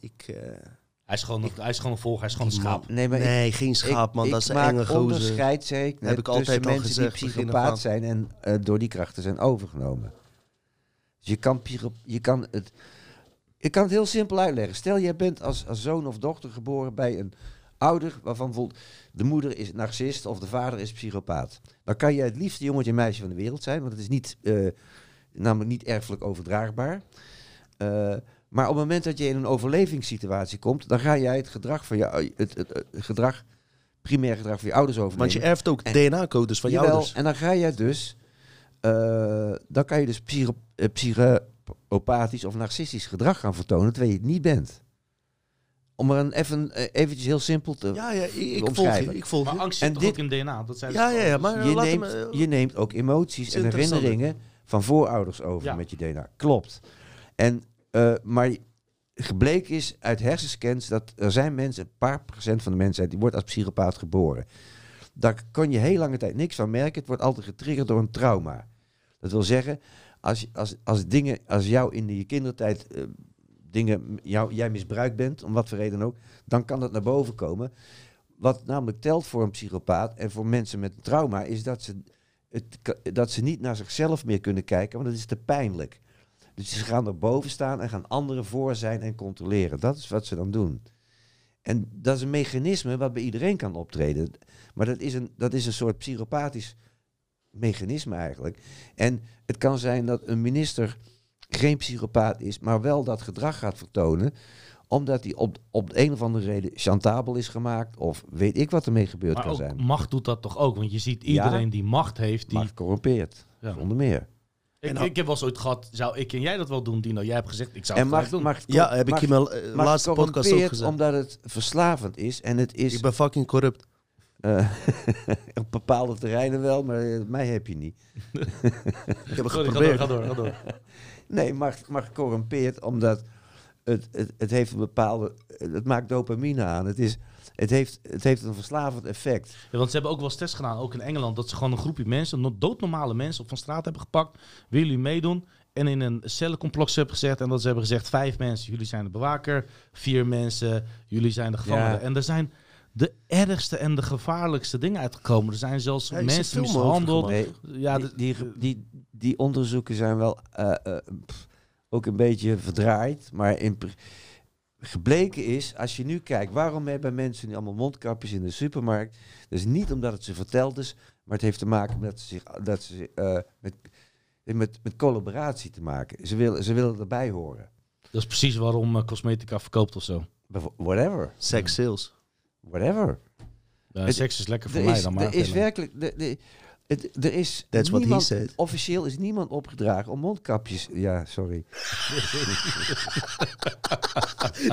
ik, eh, Hij is gewoon, hij is gewoon een volger, hij is gewoon een schaap. Nee, maar ik- nee, geen schaap, man. ik, dat is ik een maak enge gozer. onderscheid, zeg ik, heb ik altijd al mensen gezegd, die psychopaat zijn en eh, door die krachten zijn overgenomen. Dus je kan, je kan het... Ik kan het heel simpel uitleggen. Stel, jij bent als, als zoon of dochter geboren bij een ouder waarvan bijvoorbeeld de moeder is narcist of de vader is psychopaat. Dan kan jij het liefste jongetje en meisje van de wereld zijn, want het is niet, eh, namelijk niet erfelijk overdraagbaar. Eh, maar op het moment dat je in een overlevingssituatie komt, dan ga jij het gedrag van je, het, het, het gedrag, primair gedrag van je ouders overnemen. Want je erft ook DNA-codes van je Jawel, ouders. En dan ga je dus, eh, dan kan je dus psycho, eh, psychopathisch of narcistisch gedrag gaan vertonen, terwijl je het niet bent. Om er een even, eh, eventjes heel simpel te... Ja, ja, ik, ik volg je. Ik volg Maar angst En zit toch dit- ook in DNA? Dat zijn Ja, ja, ja, maar je, neemt, je neemt ook emoties en herinneringen van voorouders over Ja. met je DNA. Klopt. En, eh, maar gebleken is uit hersenscans dat er zijn mensen, een paar procent van de mensheid, die wordt als psychopaat geboren. Daar kan je heel lange tijd niks van merken. Het wordt altijd getriggerd door een trauma. Dat wil zeggen, als, als, als dingen, als jou in je kindertijd eh, dingen, jou, jij misbruikt bent, om wat voor reden ook, dan kan dat naar boven komen. Wat namelijk telt voor een psychopaat en voor mensen met trauma, is dat ze, het, dat ze niet naar zichzelf meer kunnen kijken, want dat is te pijnlijk. Dus ze gaan er boven staan en gaan anderen voor zijn en controleren. Dat is wat ze dan doen. En dat is een mechanisme wat bij iedereen kan optreden. Maar dat is een, dat is een soort psychopathisch mechanisme eigenlijk. En het kan zijn dat een minister geen psychopaat is, maar wel dat gedrag gaat vertonen omdat hij op, op de een of andere reden chantabel is gemaakt. Of weet ik wat ermee gebeurd Maar kan ook zijn. macht doet dat toch ook? Want je ziet Ja. iedereen die macht heeft. Die, Maar corrumpeert, Ja. zonder meer. Ik, ik heb wel eens ooit gehad, zou ik en jij dat wel doen, Dino? Jij hebt gezegd, ik zou En het mag, doen. mag, Ja, heb ik mijn eh, mag laatste podcast ook gezegd. omdat het verslavend is. En het is Ik ben fucking corrupt. eh, op bepaalde terreinen wel, maar eh, mij heb je niet. Ik heb het Sorry, ga door, geprobeerd. ga door, ga door. Nee, mag, mag corrumpeert omdat het, het, het heeft een bepaalde... Het maakt dopamine aan. Het, is, het, heeft, het heeft een verslavend effect. Ja, want ze hebben ook wel eens tests gedaan, ook in Engeland, dat ze gewoon een groepje mensen, no- doodnormale mensen, op van straat hebben gepakt. Willen jullie meedoen? En in een cellencomplex hebben gezegd. En dat ze hebben gezegd, vijf mensen, jullie zijn de bewaker. Vier mensen, jullie zijn de gevangenen. Ja. En er zijn de ergste en de gevaarlijkste dingen uitgekomen. Er zijn zelfs Ja, mensen mishandeld. Nee, Ja, die, die, die, die onderzoeken zijn wel eh, eh, pff, ook een beetje verdraaid. Maar in, gebleken is, als je nu kijkt, waarom hebben mensen nu allemaal mondkapjes in de supermarkt? Dat is niet omdat het ze verteld is, maar het heeft te maken met, zich, dat ze, eh, met, met, met collaboratie te maken. Ze willen, ze willen erbij horen. dat is precies waarom eh, cosmetica verkoopt of zo. Whatever. Sex sales. whatever. Ja, seks is lekker voor Er mij is, dan maar. er is werkelijk... De, de, het, er is That's what he said. Officieel is niemand opgedragen om mondkapjes... Ja, sorry.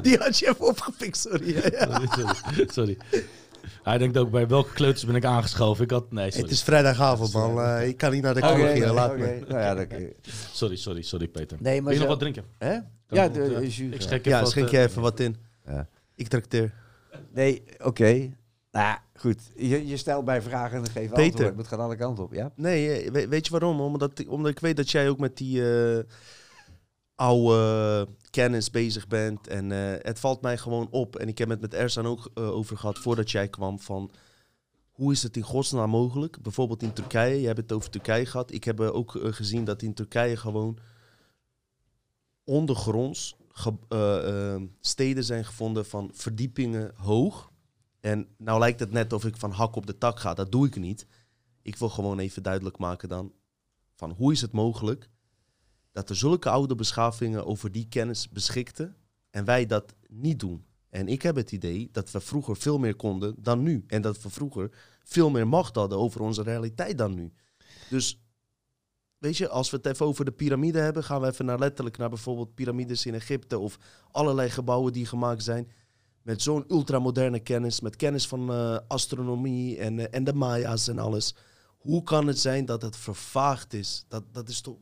Die had je even opgepikt, sorry. Ja, ja. sorry, sorry. Hij denkt ook bij welke kleuters ben ik aangeschoven. Ik had nee, sorry. Het is vrijdagavond, man. Eh, ik kan niet naar de kroeg Laat me. Nou ja, dat, sorry, sorry, sorry Peter. nee, maar Wil je nog wat drinken? Hè? Ja, ik de, wat, eh, Ik ja. schenk even Ja, wat, schenk eh, je even wat in. Ja. Ik trakteer. Nee, oké. Nou, goed. Je, je stelt bij vragen en geeft Peter. antwoord. Het gaat alle kanten op, ja? Nee, eh, we- weet je waarom? Omdat, ik- omdat ik weet dat jij ook met die eh, oude kennis bezig bent. En eh, het valt mij gewoon op. En ik heb het met Ersan ook eh, over gehad voordat jij kwam. Van hoe is het in godsnaam mogelijk? Bijvoorbeeld in Turkije. Je hebt het over Turkije gehad. Ik heb eh, ook eh, gezien dat in Turkije gewoon ondergronds ge- eh, eh, steden zijn gevonden van verdiepingen hoog. En nou lijkt het net of ik van hak op de tak ga. Dat doe ik niet. Ik wil gewoon even duidelijk maken dan van hoe is het mogelijk dat er zulke oude beschavingen over die kennis beschikten en wij dat niet doen. En ik heb het idee dat we vroeger veel meer konden dan nu. En dat we vroeger veel meer macht hadden over onze realiteit dan nu. Dus weet je, als we het even over de piramide hebben, gaan we even naar letterlijk naar bijvoorbeeld piramides in Egypte of allerlei gebouwen die gemaakt zijn met zo'n ultramoderne kennis, met kennis van eh, astronomie en, eh, en de Maya's en alles. Hoe kan het zijn dat het vervaagd is? Dat, dat, is toch,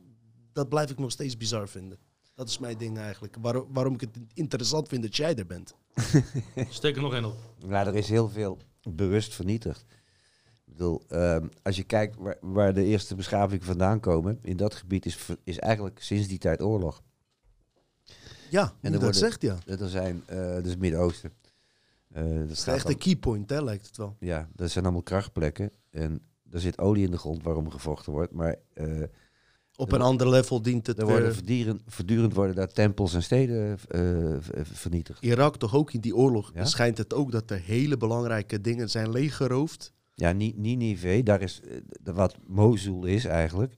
dat blijf ik nog steeds bizar vinden. Dat is mijn ding eigenlijk. Waarom, waarom ik het interessant vind dat jij er bent. Steek er nog één op. Nou, er is heel veel bewust vernietigd. Ik bedoel, ehm, als je kijkt waar, waar de eerste beschavingen vandaan komen, in dat gebied is, is eigenlijk sinds die tijd oorlog. Ja, En dat worden- zegt ja. Dat er zijn, eh dat is het Midden-Oosten. Eh, dat Dat is gaat echt een keypoint, hè, lijkt het wel. Ja, dat zijn allemaal krachtplekken. En er zit olie in de grond waarom gevochten wordt. Maar eh, Op een ander level dient het er worden voortdurend, voortdurend worden daar tempels en steden eh, vernietigd. Irak toch ook in die oorlog Ja? schijnt het ook dat er hele belangrijke dingen zijn leeggeroofd. Ja, Ni- Ninive, daar is eh, wat Mosul is eigenlijk.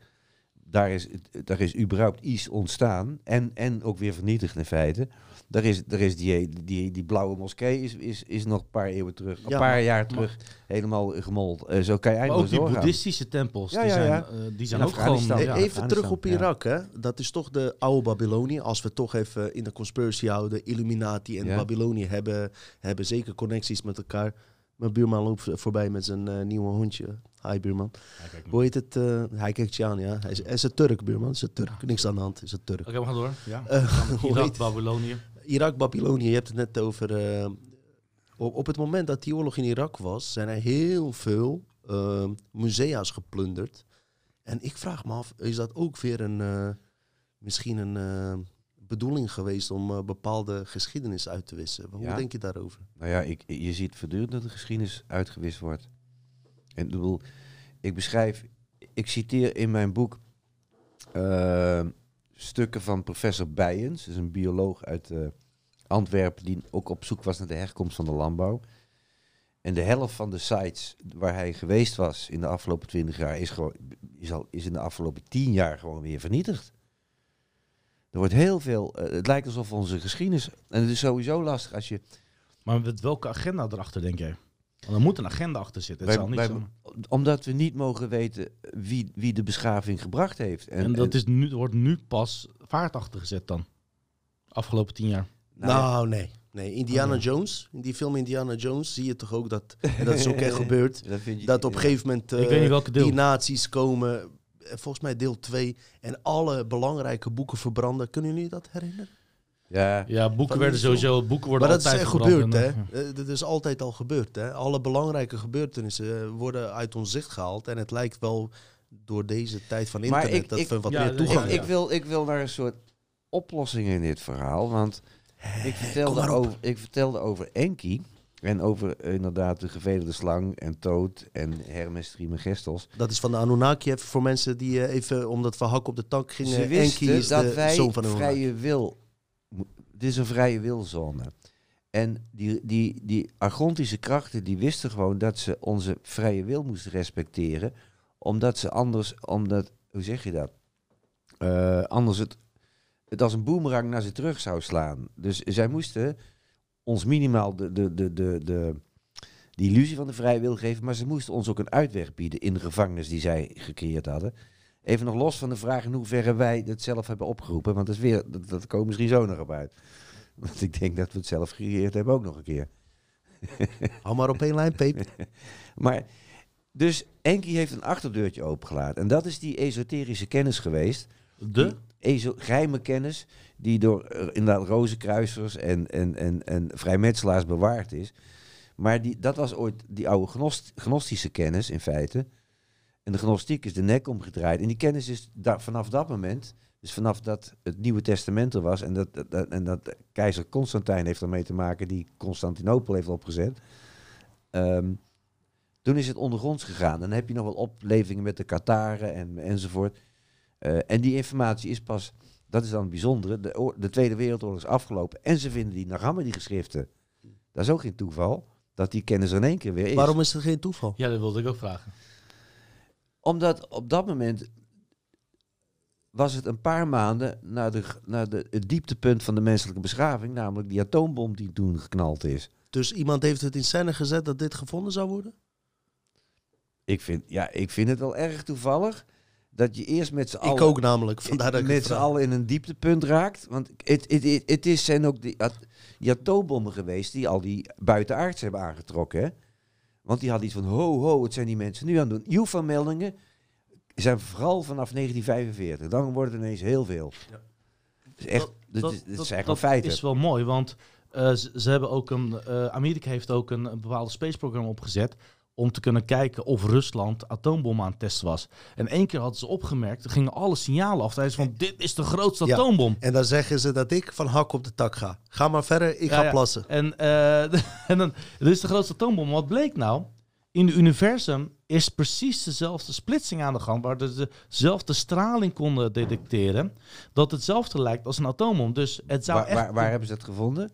Daar is, daar is überhaupt iets ontstaan. En, en ook weer vernietigd in feite. Daar is, daar is die, die, die blauwe moskee is, is, is nog een paar eeuwen terug. Ja, een paar maar- jaar terug helemaal gemold. Eh, zo kan je Maar ook die doorgaan. boeddhistische tempels, Ja, die ja, zijn, eh, die zijn ook gewoon... Even terug op ja. Irak, hè. Dat is toch de oude Babylonië. Als we toch even in de conspiracy houden, Illuminati en Ja. Babylonië hebben, hebben zeker connecties met elkaar. Mijn buurman loopt voorbij met zijn eh, nieuwe hondje. Hi buurman. Hoe heet het? eh, hij kijkt je aan, ja. Hij is, hij is een Turk, buurman. Hij is een Turk. Niks aan de hand. Hij is een Turk. Oké, we gaan door. Ja. Eh, Irak, Babylonië. Irak, Babylonië, je hebt het net over. eh, op, op het moment dat die oorlog in Irak was, zijn er heel veel eh, musea's geplunderd. En ik vraag me af, is dat ook weer een. eh, misschien een. Bedoeling geweest om eh, bepaalde geschiedenis uit te wissen. Hoe Ja. denk je daarover? Nou ja, ik, je ziet voortdurend dat de geschiedenis uitgewist wordt. En ik bedoel, ik beschrijf, ik citeer in mijn boek eh, stukken van professor Bijens, is een bioloog uit eh, Antwerpen, die ook op zoek was naar de herkomst van de landbouw. En de helft van de sites waar hij geweest was in de afgelopen twintig jaar, is, gewoon, is, al, is in de afgelopen tien jaar gewoon weer vernietigd. Er wordt heel veel, eh, het lijkt alsof onze geschiedenis, en het is sowieso lastig als je Maar met welke agenda erachter, denk jij? Want er moet een agenda achter zitten. Het Wij- zal niet wij-. Omdat we niet mogen weten wie, wie de beschaving gebracht heeft. En, dat is nu, wordt nu pas vaart achter gezet dan. Afgelopen tien jaar. nou ja, nou, nee. Nee, Indiana Oh. Jones, in die film Indiana Jones, zie je toch ook dat, en dat is ook echt gebeurd, dat, vind je, dat op een gegeven moment ik eh, weet niet welke deel. die nazi's komen, eh, volgens mij deel 2, en alle belangrijke boeken verbranden. Kunnen jullie dat herinneren? Ja, Ja, boeken Van werden sowieso... Boeken worden Maar dat is altijd echt gebeurd, hè? eh, Eh, Dat is altijd al gebeurd, hè? Alle belangrijke gebeurtenissen eh, worden uit ons zicht gehaald. En het lijkt wel door deze tijd van Maar internet ik- dat ik- we wat ja, meer toegang ik, ik, wil, ik wil naar een soort oplossing in dit verhaal. Want ik kom vertelde, over, ik vertelde over Enki. En over eh, inderdaad de gevederde slang en Toad en Hermes Trismegistos. Dat is van de Anunnaki, even voor mensen die eh, even, omdat we hak op de tak gingen. Ze Enki wisten is dat de wij zoon van vrije wil... Dit is een vrije wilzone. En die, die, die argontische krachten die wisten gewoon dat ze onze vrije wil moesten respecteren. Omdat ze anders, omdat, hoe zeg je dat? Eh, anders het, het als een boemerang naar ze terug zou slaan. Dus zij moesten ons minimaal de, de, de, de, de, de illusie van de vrije wil geven. Maar ze moesten ons ook een uitweg bieden in de gevangenis die zij gecreëerd hadden. Even nog los van de vraag in hoeverre wij het zelf hebben opgeroepen. Want dat, is weer, dat, dat komt misschien zo nog op uit. Want ik denk dat we het zelf gecreëerd hebben ook nog een keer. Hou maar op één lijn, Peep. Maar, dus Enki heeft een achterdeurtje opengelaten. En dat is die esoterische kennis geweest. De? Die geheime kennis die door eh, inderdaad rozenkruisers en, en, en, en vrijmetselaars bewaard is. Maar die, dat was ooit die oude gnost, gnostische kennis in feite. En de gnostiek is de nek omgedraaid. En die kennis is da- vanaf dat moment, dus vanaf dat het Nieuwe Testament er was... en dat, en dat keizer Constantijn heeft ermee te maken, die Constantinopel heeft opgezet... ehm, toen is het ondergronds gegaan. Dan heb je nog wel oplevingen met de Kataren en, enzovoort. Eh, en die informatie is pas, dat is dan het bijzondere, de, de Tweede Wereldoorlog is afgelopen. En ze vinden die Nag die geschriften. Dat is ook geen toeval, dat die kennis in één keer weer is. Waarom is het geen toeval? Ja, dat wilde ik ook vragen. Omdat op dat moment was het een paar maanden naar, de, naar de, het dieptepunt van de menselijke beschaving, namelijk die atoombom die toen geknald is. Dus iemand heeft het in scène gezet dat dit gevonden zou worden? Ik vind, ja, ik vind het wel erg toevallig dat je eerst met z'n allen... Ik ook namelijk, vandaar dat ik met het z'n allen in een dieptepunt raakt. Want het, het, het, het is, zijn ook die, at- die atoombommen geweest die al die buitenaards hebben aangetrokken. Hè? Want die hadden iets van, ho, ho, wat zijn die mensen nu aan het doen? UFO-meldingen zijn vooral vanaf 1945. Dan wordt het ineens heel veel. Ja. Dus echt, Dat- zijn gewoon dat feiten. is wel mooi, want eh, ze, ze hebben ook een, eh, Amerika heeft ook een, een bepaald space programma opgezet om te kunnen kijken of Rusland atoombom aan het testen was. En één keer hadden ze opgemerkt, er gingen alle signalen af. Tijdens van, dit is de grootste Ja. atoombom. En dan zeggen ze dat ik van hak op de tak ga. Ga maar verder, ik Ja, ga ja. plassen. En, eh, en dan, dit is de grootste atoombom. Wat bleek nou? In het universum is precies dezelfde splitsing aan de gang, waar ze dezelfde straling konden detecteren, dat hetzelfde lijkt als een atoombom. Dus het zou Waar, echt... waar, waar hebben ze dat gevonden?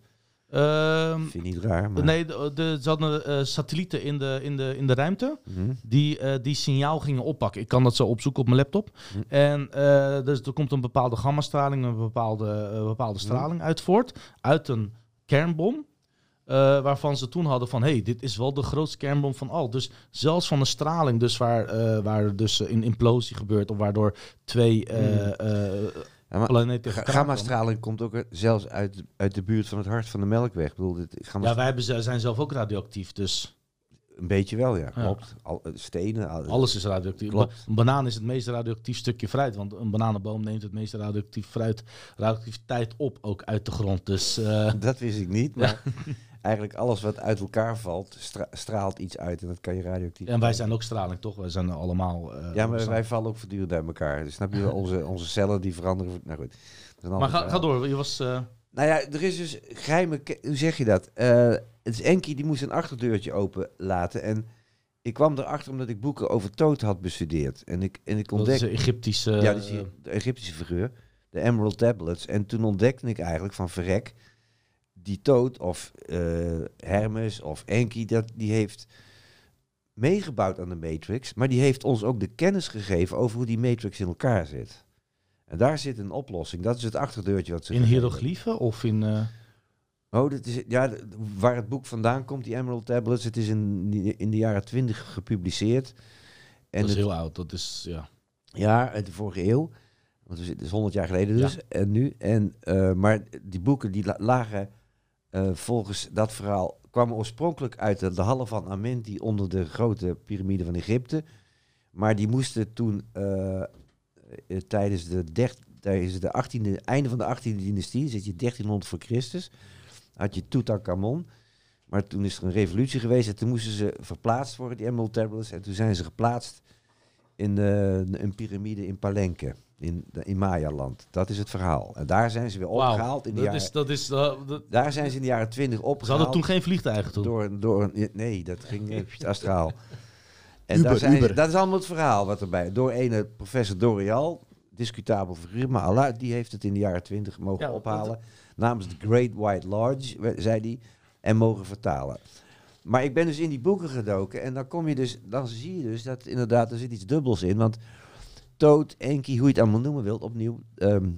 Ehm, Vind je niet raar, maar... nee, de, de, ze hadden eh, satellieten in de, in, de, in de ruimte Mhm. die, eh, die signaal gingen oppakken. Ik kan dat zo opzoeken op mijn laptop. Hm. En eh, dus er komt een bepaalde gammastraling, een bepaalde, bepaalde straling uit voort. Uit een kernbom. waarvan ze toen hadden van, hey, dit is wel de grootste kernbom van al. Dus zelfs van de straling, dus waar, waar dus een implosie gebeurt... of waardoor twee planeten... ga-. Gammastraling komt ook zelfs uit, uit de buurt van het hart van de Melkweg. Ik bedoel, dit, Ja, wij hebben, zijn zelf ook radioactief, dus een beetje wel, ja. Ja. Klopt. Al, stenen. al- alles is radioactief. Klopt. Een banaan is het meest radioactief stukje fruit, want een bananenboom neemt het meeste radioactief fruit, radioactiviteit op, ook uit de grond. Dus eh, Dat wist ik niet, maar eigenlijk alles wat uit elkaar valt, stra- straalt iets uit en dat kan je radioactief. en wij zijn ook straling, toch? Wij zijn allemaal... eh, Ja, maar bestaan- wij vallen ook voortdurend uit elkaar. Dus snap je, wel? onze, onze cellen die veranderen. Nou goed. Maar ga, ga door, je was... eh, Nou ja, er is dus geheime... Hoe zeg je dat? Eh, het is Enki die moest een achterdeurtje open laten. En ik kwam erachter omdat ik boeken over Toot had bestudeerd. En ik, en ik ontdekte... Egyptische... ja, dus die, de Egyptische figuur. De Emerald Tablets. En toen ontdekte ik eigenlijk van verrek... Die Toot of eh, Hermes of Enki, dat, die heeft meegebouwd aan de Matrix. Maar die heeft ons ook de kennis gegeven over hoe die Matrix in elkaar zit. En daar zit een oplossing. Dat is het achterdeurtje wat ze in hieroglyphen of in... eh, Oh, dat is, ja, waar het boek vandaan komt, die Emerald Tablets. Het is in, in de jaren twintig gepubliceerd. En dat is het, heel oud, dat is... Ja. ja, uit de vorige eeuw. Want het is- het is 100 jaar geleden dus. En nu. En, eh, maar die boeken die la- lagen eh, volgens dat verhaal... kwamen oorspronkelijk uit de, de hallen van Amenti onder de grote piramide van Egypte. Maar die moesten toen eh, eh, tijdens de, tijdens de 18e, einde van de 18e dynastie, zit je 1300 voor Christus, had je Tutankhamon. Maar toen is er een revolutie geweest en toen moesten ze verplaatst worden, die Emerald Tablets. En toen zijn ze geplaatst in een piramide in Palenque, in, in Maya-land. Dat is het verhaal. En daar zijn ze weer opgehaald. In de dat jaren, is... Dat is uh, dat- daar zijn ze in de jaren 20 ze opgehaald. hadden toen geen vliegtuigen toen. Door, door nee, dat ging eh, astraal. En Uber, daar zijn, Uber. dat is allemaal het verhaal wat erbij. Door ene professor Dorial, discutabel figuur, maar Allah, die heeft het in de jaren twintig mogen Ja, ophalen. Namens de Great White Lodge, zei hij, en mogen vertalen. Maar ik ben dus in die boeken gedoken en dan kom je dus, dan zie je dus dat inderdaad er zit iets dubbels in. Want Toad, Enki, hoe je het allemaal noemen wilt, opnieuw, ehm,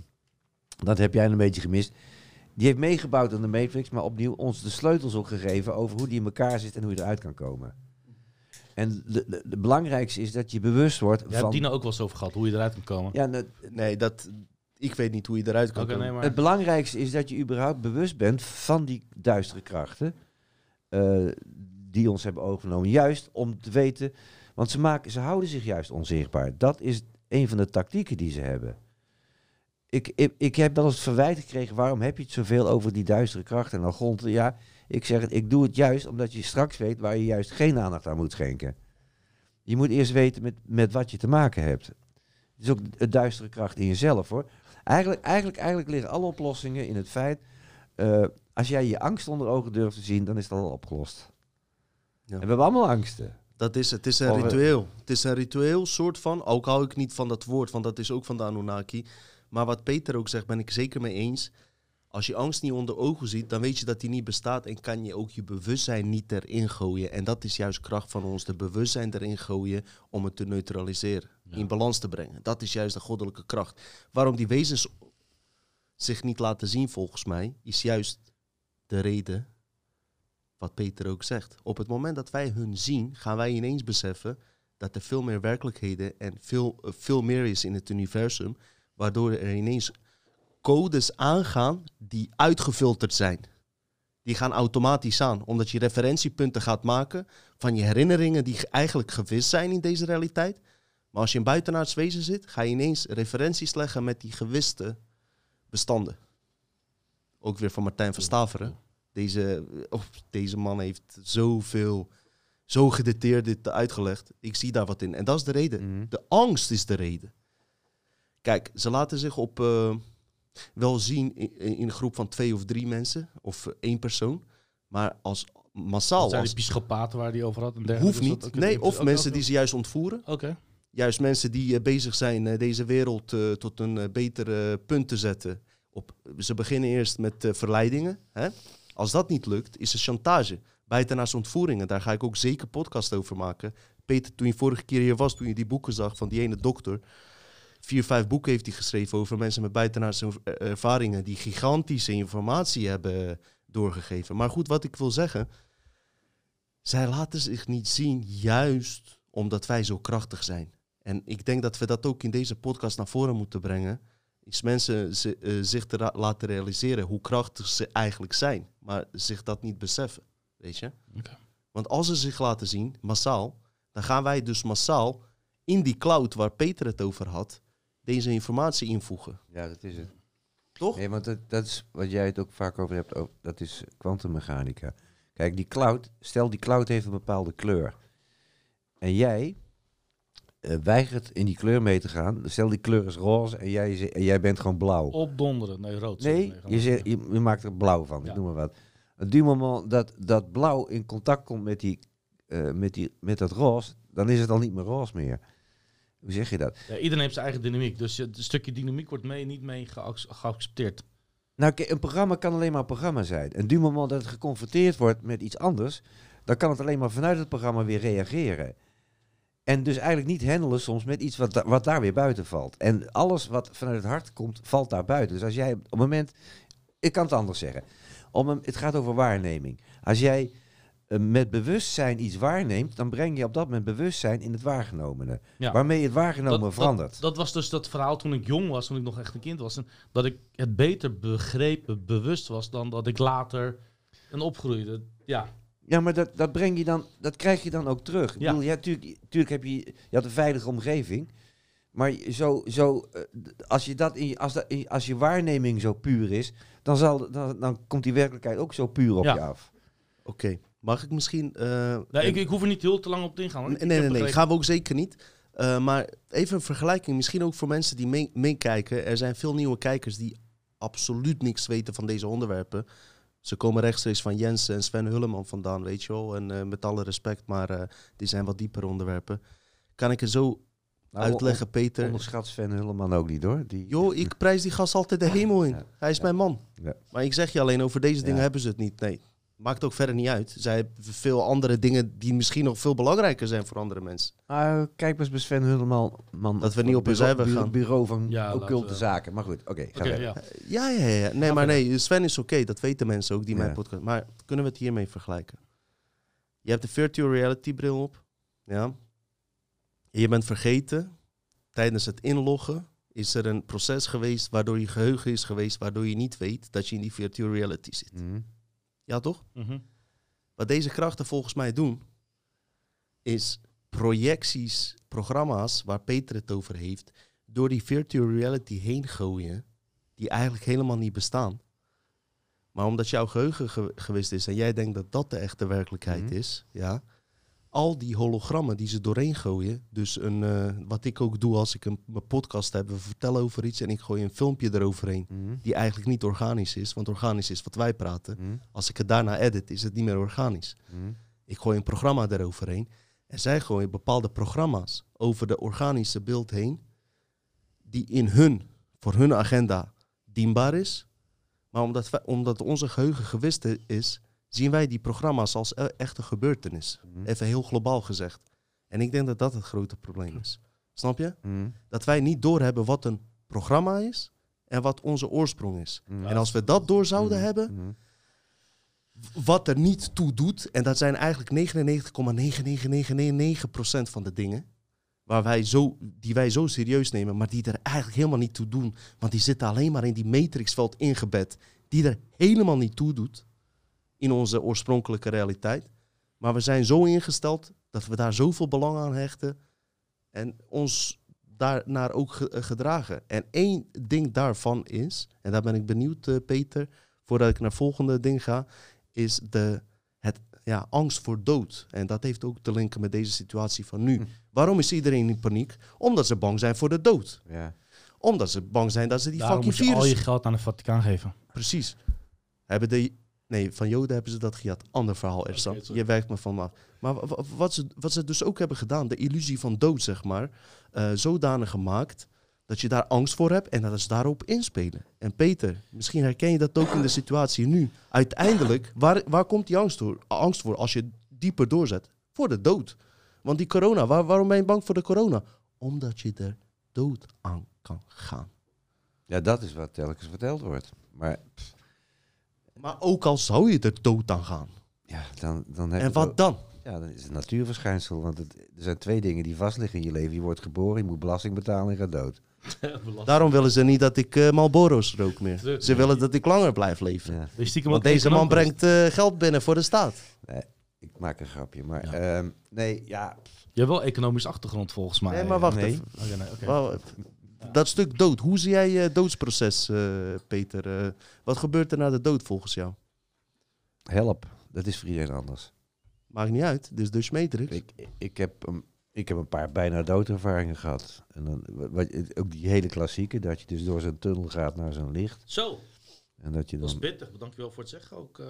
dat heb jij een beetje gemist. Die heeft meegebouwd aan de Matrix, maar opnieuw ons de sleutels ook gegeven over hoe die in elkaar zit en hoe je eruit kan komen. En de belangrijkste is dat je bewust wordt van... hebt Dina ook wel eens over gehad, hoe je eruit kan komen. Ja, nou, Nee, dat, ik weet niet hoe je eruit kan komen. nee, maar... Het belangrijkste is dat je überhaupt bewust bent van die duistere krachten eh, die ons hebben overgenomen. Juist om te weten, want ze, maken, ze houden zich juist onzichtbaar. Dat is een van de tactieken die ze hebben. Ik, ik, ik heb wel eens verwijt gekregen, waarom heb je het zoveel over die duistere krachten en algonten? Ja, ik zeg het, ik doe het juist omdat je straks weet waar je juist geen aandacht aan moet schenken. Je moet eerst weten met, met wat je te maken hebt. Het is ook een duistere kracht in jezelf hoor. Eigenlijk, eigenlijk, eigenlijk liggen alle oplossingen in het feit, eh, als jij je angst onder ogen durft te zien, dan is het al opgelost. Ja. En we hebben allemaal angsten. Dat is, het is een ritueel. Het is een ritueel soort van, ook hou ik niet van dat woord, want dat is ook van de Anunnaki. Maar wat Peter ook zegt, ben ik zeker mee eens. Als je angst niet onder ogen ziet, dan weet je dat die niet bestaat en kan je ook je bewustzijn niet erin gooien. En dat is juist kracht van ons, de bewustzijn erin gooien om het te neutraliseren, Ja. in balans te brengen. Dat is juist de goddelijke kracht. Waarom die wezens zich niet laten zien volgens mij, is juist de reden wat Peter ook zegt. Op het moment dat wij hun zien, gaan wij ineens beseffen dat er veel meer werkelijkheden en veel, eh, veel meer is in het universum, waardoor er ineens codes aangaan die uitgefilterd zijn. Die gaan automatisch aan, omdat je referentiepunten gaat maken van je herinneringen die eigenlijk gewist zijn in deze realiteit. Maar als je in buitenaards wezen zit, ga je ineens referenties leggen met die gewiste bestanden. Ook weer van Martijn van Staveren. Deze, oh, deze man heeft zoveel zo gedetailleerd dit uitgelegd. Ik zie daar wat in. En dat is de reden. Mhm. De angst is de reden. Kijk, ze laten zich op eh, wel zien in, in een groep van twee of drie mensen of eh, één persoon. Maar als massaal, Dat zijn als, die psychopaten waar die over had. En hoeft Dus niet. nee, of mensen die ze juist ontvoeren. Oké. Juist mensen die eh, bezig zijn eh, deze wereld eh, tot een eh, beter eh, punt te zetten. Op, ze beginnen eerst met eh, verleidingen. Hè? Als dat niet lukt, is er chantage. Buitenaars ontvoeringen, daar ga ik ook zeker podcast over maken. Peter, toen je vorige keer hier was, toen je die boeken zag van die ene dokter. Vier, vijf boeken heeft hij geschreven over mensen met buitenaardse eh, ervaringen. die gigantische informatie hebben doorgegeven. Maar goed, wat ik wil zeggen. Zij laten zich niet zien, juist omdat wij zo krachtig zijn. En ik denk dat we dat ook in deze podcast naar voren moeten brengen. Is mensen eh, zich te ra- laten realiseren hoe krachtig ze eigenlijk zijn. Maar zich dat niet beseffen. Weet je? Oké. Want als ze zich laten zien, massaal, dan gaan wij dus massaal in die cloud waar Peter het over had, deze informatie invoegen. Ja, dat is het. Toch? Nee, want dat, dat is wat jij het ook vaak over hebt, over, dat is kwantummechanica. Kijk, die cloud, stel die cloud heeft een bepaalde kleur. En jij weigert in die kleur mee te gaan. Stel die kleur is roze en jij, en jij bent gewoon blauw. Opdonderen. Nee, rood. Nee, je, zegt, je, je maakt er blauw van, Ja. ik noem maar wat. Op die moment dat, dat blauw in contact komt met, die, eh, met, die, met dat roze, dan is het al niet meer roze meer. Hoe zeg je dat? Ja, iedereen heeft zijn eigen dynamiek. Dus het stukje dynamiek wordt mee, niet mee geac- geaccepteerd. Nou, een programma kan alleen maar een programma zijn. En du moment dat het geconfronteerd wordt met iets anders, dan kan het alleen maar vanuit het programma weer reageren. En dus eigenlijk niet handelen soms met iets wat, da- wat daar weer buiten valt. En alles wat vanuit het hart komt, valt daar buiten. Dus als jij op het moment, ik kan het anders zeggen, om een, het gaat over waarneming. Als jij eh, met bewustzijn iets waarneemt, dan breng je op dat moment bewustzijn in het waargenomene. Ja. Waarmee het waargenomen Dat- verandert. Dat, dat was dus dat verhaal toen ik jong was, toen ik nog echt een kind was. En dat ik het beter begrepen, bewust was dan dat ik later en opgroeide. Ja, Ja, maar dat, dat breng je dan, dat krijg je dan ook terug. Ik Ja. bedoel, ja, tuurlijk, tuurlijk heb je, je had een veilige omgeving. Maar zo, zo, eh, als, je dat in, als, dat als je waarneming zo puur is, dan, zal, dan, dan komt die werkelijkheid ook zo puur op Ja. je af. Oké. Mag ik misschien... eh, nee, ik, ik hoef er niet heel te lang op te ingaan. Nee, nee, nee, nee, gaan we ook zeker niet. Eh, maar even een vergelijking, misschien ook voor mensen die mee- meekijken. er zijn veel nieuwe kijkers die absoluut niks weten van deze onderwerpen. Ze komen rechtstreeks van Jens en Sven Hulleman vandaan, weet je wel. En eh, met alle respect, maar eh, die zijn wat dieper onderwerpen. Kan ik het zo Nou, uitleggen, on- Peter? Onderschat Sven Hulleman ook niet hoor. Die, Joh, ik prijs die gast altijd de hemel in. Hij is mijn man. Ja. Maar ik zeg je alleen, over deze dingen hebben ze het niet. Nee, maakt ook verder niet uit. Zij hebben veel andere dingen die misschien nog veel belangrijker zijn voor andere mensen. Ah, kijk eens bij Sven Hulleman. Man, Dat we niet op hun bureau- gaan. Bureau van Ja, occulte we- zaken. Maar goed, oké. ga verder. ja. Ja, ja, ja. Nee, maar nee, Sven is oké. Dat weten mensen ook die Ja. mijn podcast... Maar kunnen we het hiermee vergelijken? Je hebt de virtual reality bril op. Ja. En je bent vergeten. Tijdens het inloggen is er een proces geweest... waardoor je geheugen is geweest... waardoor je niet weet dat je in die virtual reality zit. Mhm. Ja, toch? Mhm. Wat deze krachten volgens mij doen... is projecties, programma's... waar Peter het over heeft... door die virtual reality heen gooien... die eigenlijk helemaal niet bestaan. Maar omdat jouw geheugen ge- geweest is... en jij denkt dat dat de echte werkelijkheid Mhm. is... ja, al die hologrammen die ze doorheen gooien... dus een, eh, wat ik ook doe als ik een, mijn podcast heb... we vertellen over iets en ik gooi een filmpje eroverheen... Mhm. die eigenlijk niet organisch is... want organisch is wat wij praten... Mhm. als ik het daarna edit, is het niet meer organisch. Mhm. Ik gooi een programma eroverheen. En zij gooien bepaalde programma's over de organische beeld heen. Die in hun, voor hun agenda dienbaar is. Maar omdat, wij, omdat onze geheugen gewist is, zien wij die programma's als e- echte gebeurtenis. Mhm. Even heel globaal gezegd. En ik denk dat dat het grote probleem is. Snap je? Mhm. Dat wij niet doorhebben wat een programma is en wat onze oorsprong is. Mhm. En als we dat door zouden hebben, wat er niet toe doet, en dat zijn eigenlijk 99,99999% van de dingen waar wij zo, die wij zo serieus nemen, maar die er eigenlijk helemaal niet toe doen. Want die zitten alleen maar in die matrixveld ingebed, die er helemaal niet toe doet in onze oorspronkelijke realiteit. Maar we zijn zo ingesteld dat we daar zoveel belang aan hechten en ons daarnaar ook ge- eh, gedragen. En één ding daarvan is, en daar ben ik benieuwd, eh, Peter, voordat ik naar het volgende ding ga, is de, het, ja, angst voor dood. En dat heeft ook te linken met deze situatie van nu. Waarom is iedereen in paniek? Omdat ze bang zijn voor de dood. Ja. Omdat ze bang zijn dat ze die Daarom fucking moet je al je geld aan de Vaticaan geven. Precies. Hebben de... Nee, van Joden hebben ze dat gehad. Ander verhaal, Ersan. sorry. je werkt me van me af. Maar wa- wa- wat ze, wat ze dus ook hebben gedaan, de illusie van dood, zeg maar, eh, zodanig gemaakt dat je daar angst voor hebt en dat ze daarop inspelen. En Peter, misschien herken je dat ook in de situatie nu. Uiteindelijk, waar, waar komt die angst voor, angst voor als je dieper doorzet? Voor de dood. Want die corona, waar, waarom ben je bang voor de corona? Omdat je er dood aan kan gaan. ja, dat is wat telkens verteld wordt. Maar Maar ook al zou je er dood aan gaan. ja, dan, dan heb En je wat ook- dan? Ja, dan is het een natuurverschijnsel. Want het, er zijn twee dingen die vastliggen in je leven. Je wordt geboren, je moet belasting betalen en je gaat dood. Daarom willen ze niet dat ik eh Marlboro's rook meer. Ze willen dat ik langer blijf leven. Ja. Stiekem Want deze man brengt eh, geld binnen voor de staat. Ik maak een grapje. Maar Ja. ehm, nee, ja. Je hebt wel economisch achtergrond volgens mij. Nee, maar wacht nee. even. Oké, nee, oké. Dat stuk dood, hoe zie jij je doodsproces, eh, Peter? Eh, wat gebeurt er na de dood volgens jou? Help. Dat is voor iedereen anders. Maakt niet uit, dit is dus Matrix. Ik, ik, heb, een, ik heb een paar bijna doodervaringen gehad. En dan, wa- wat, ook die hele klassieke, dat je dus door zo'n tunnel gaat naar zo'n licht. Zo, En dat je dat is dan... pittig. Dankjewel voor het zeggen ook.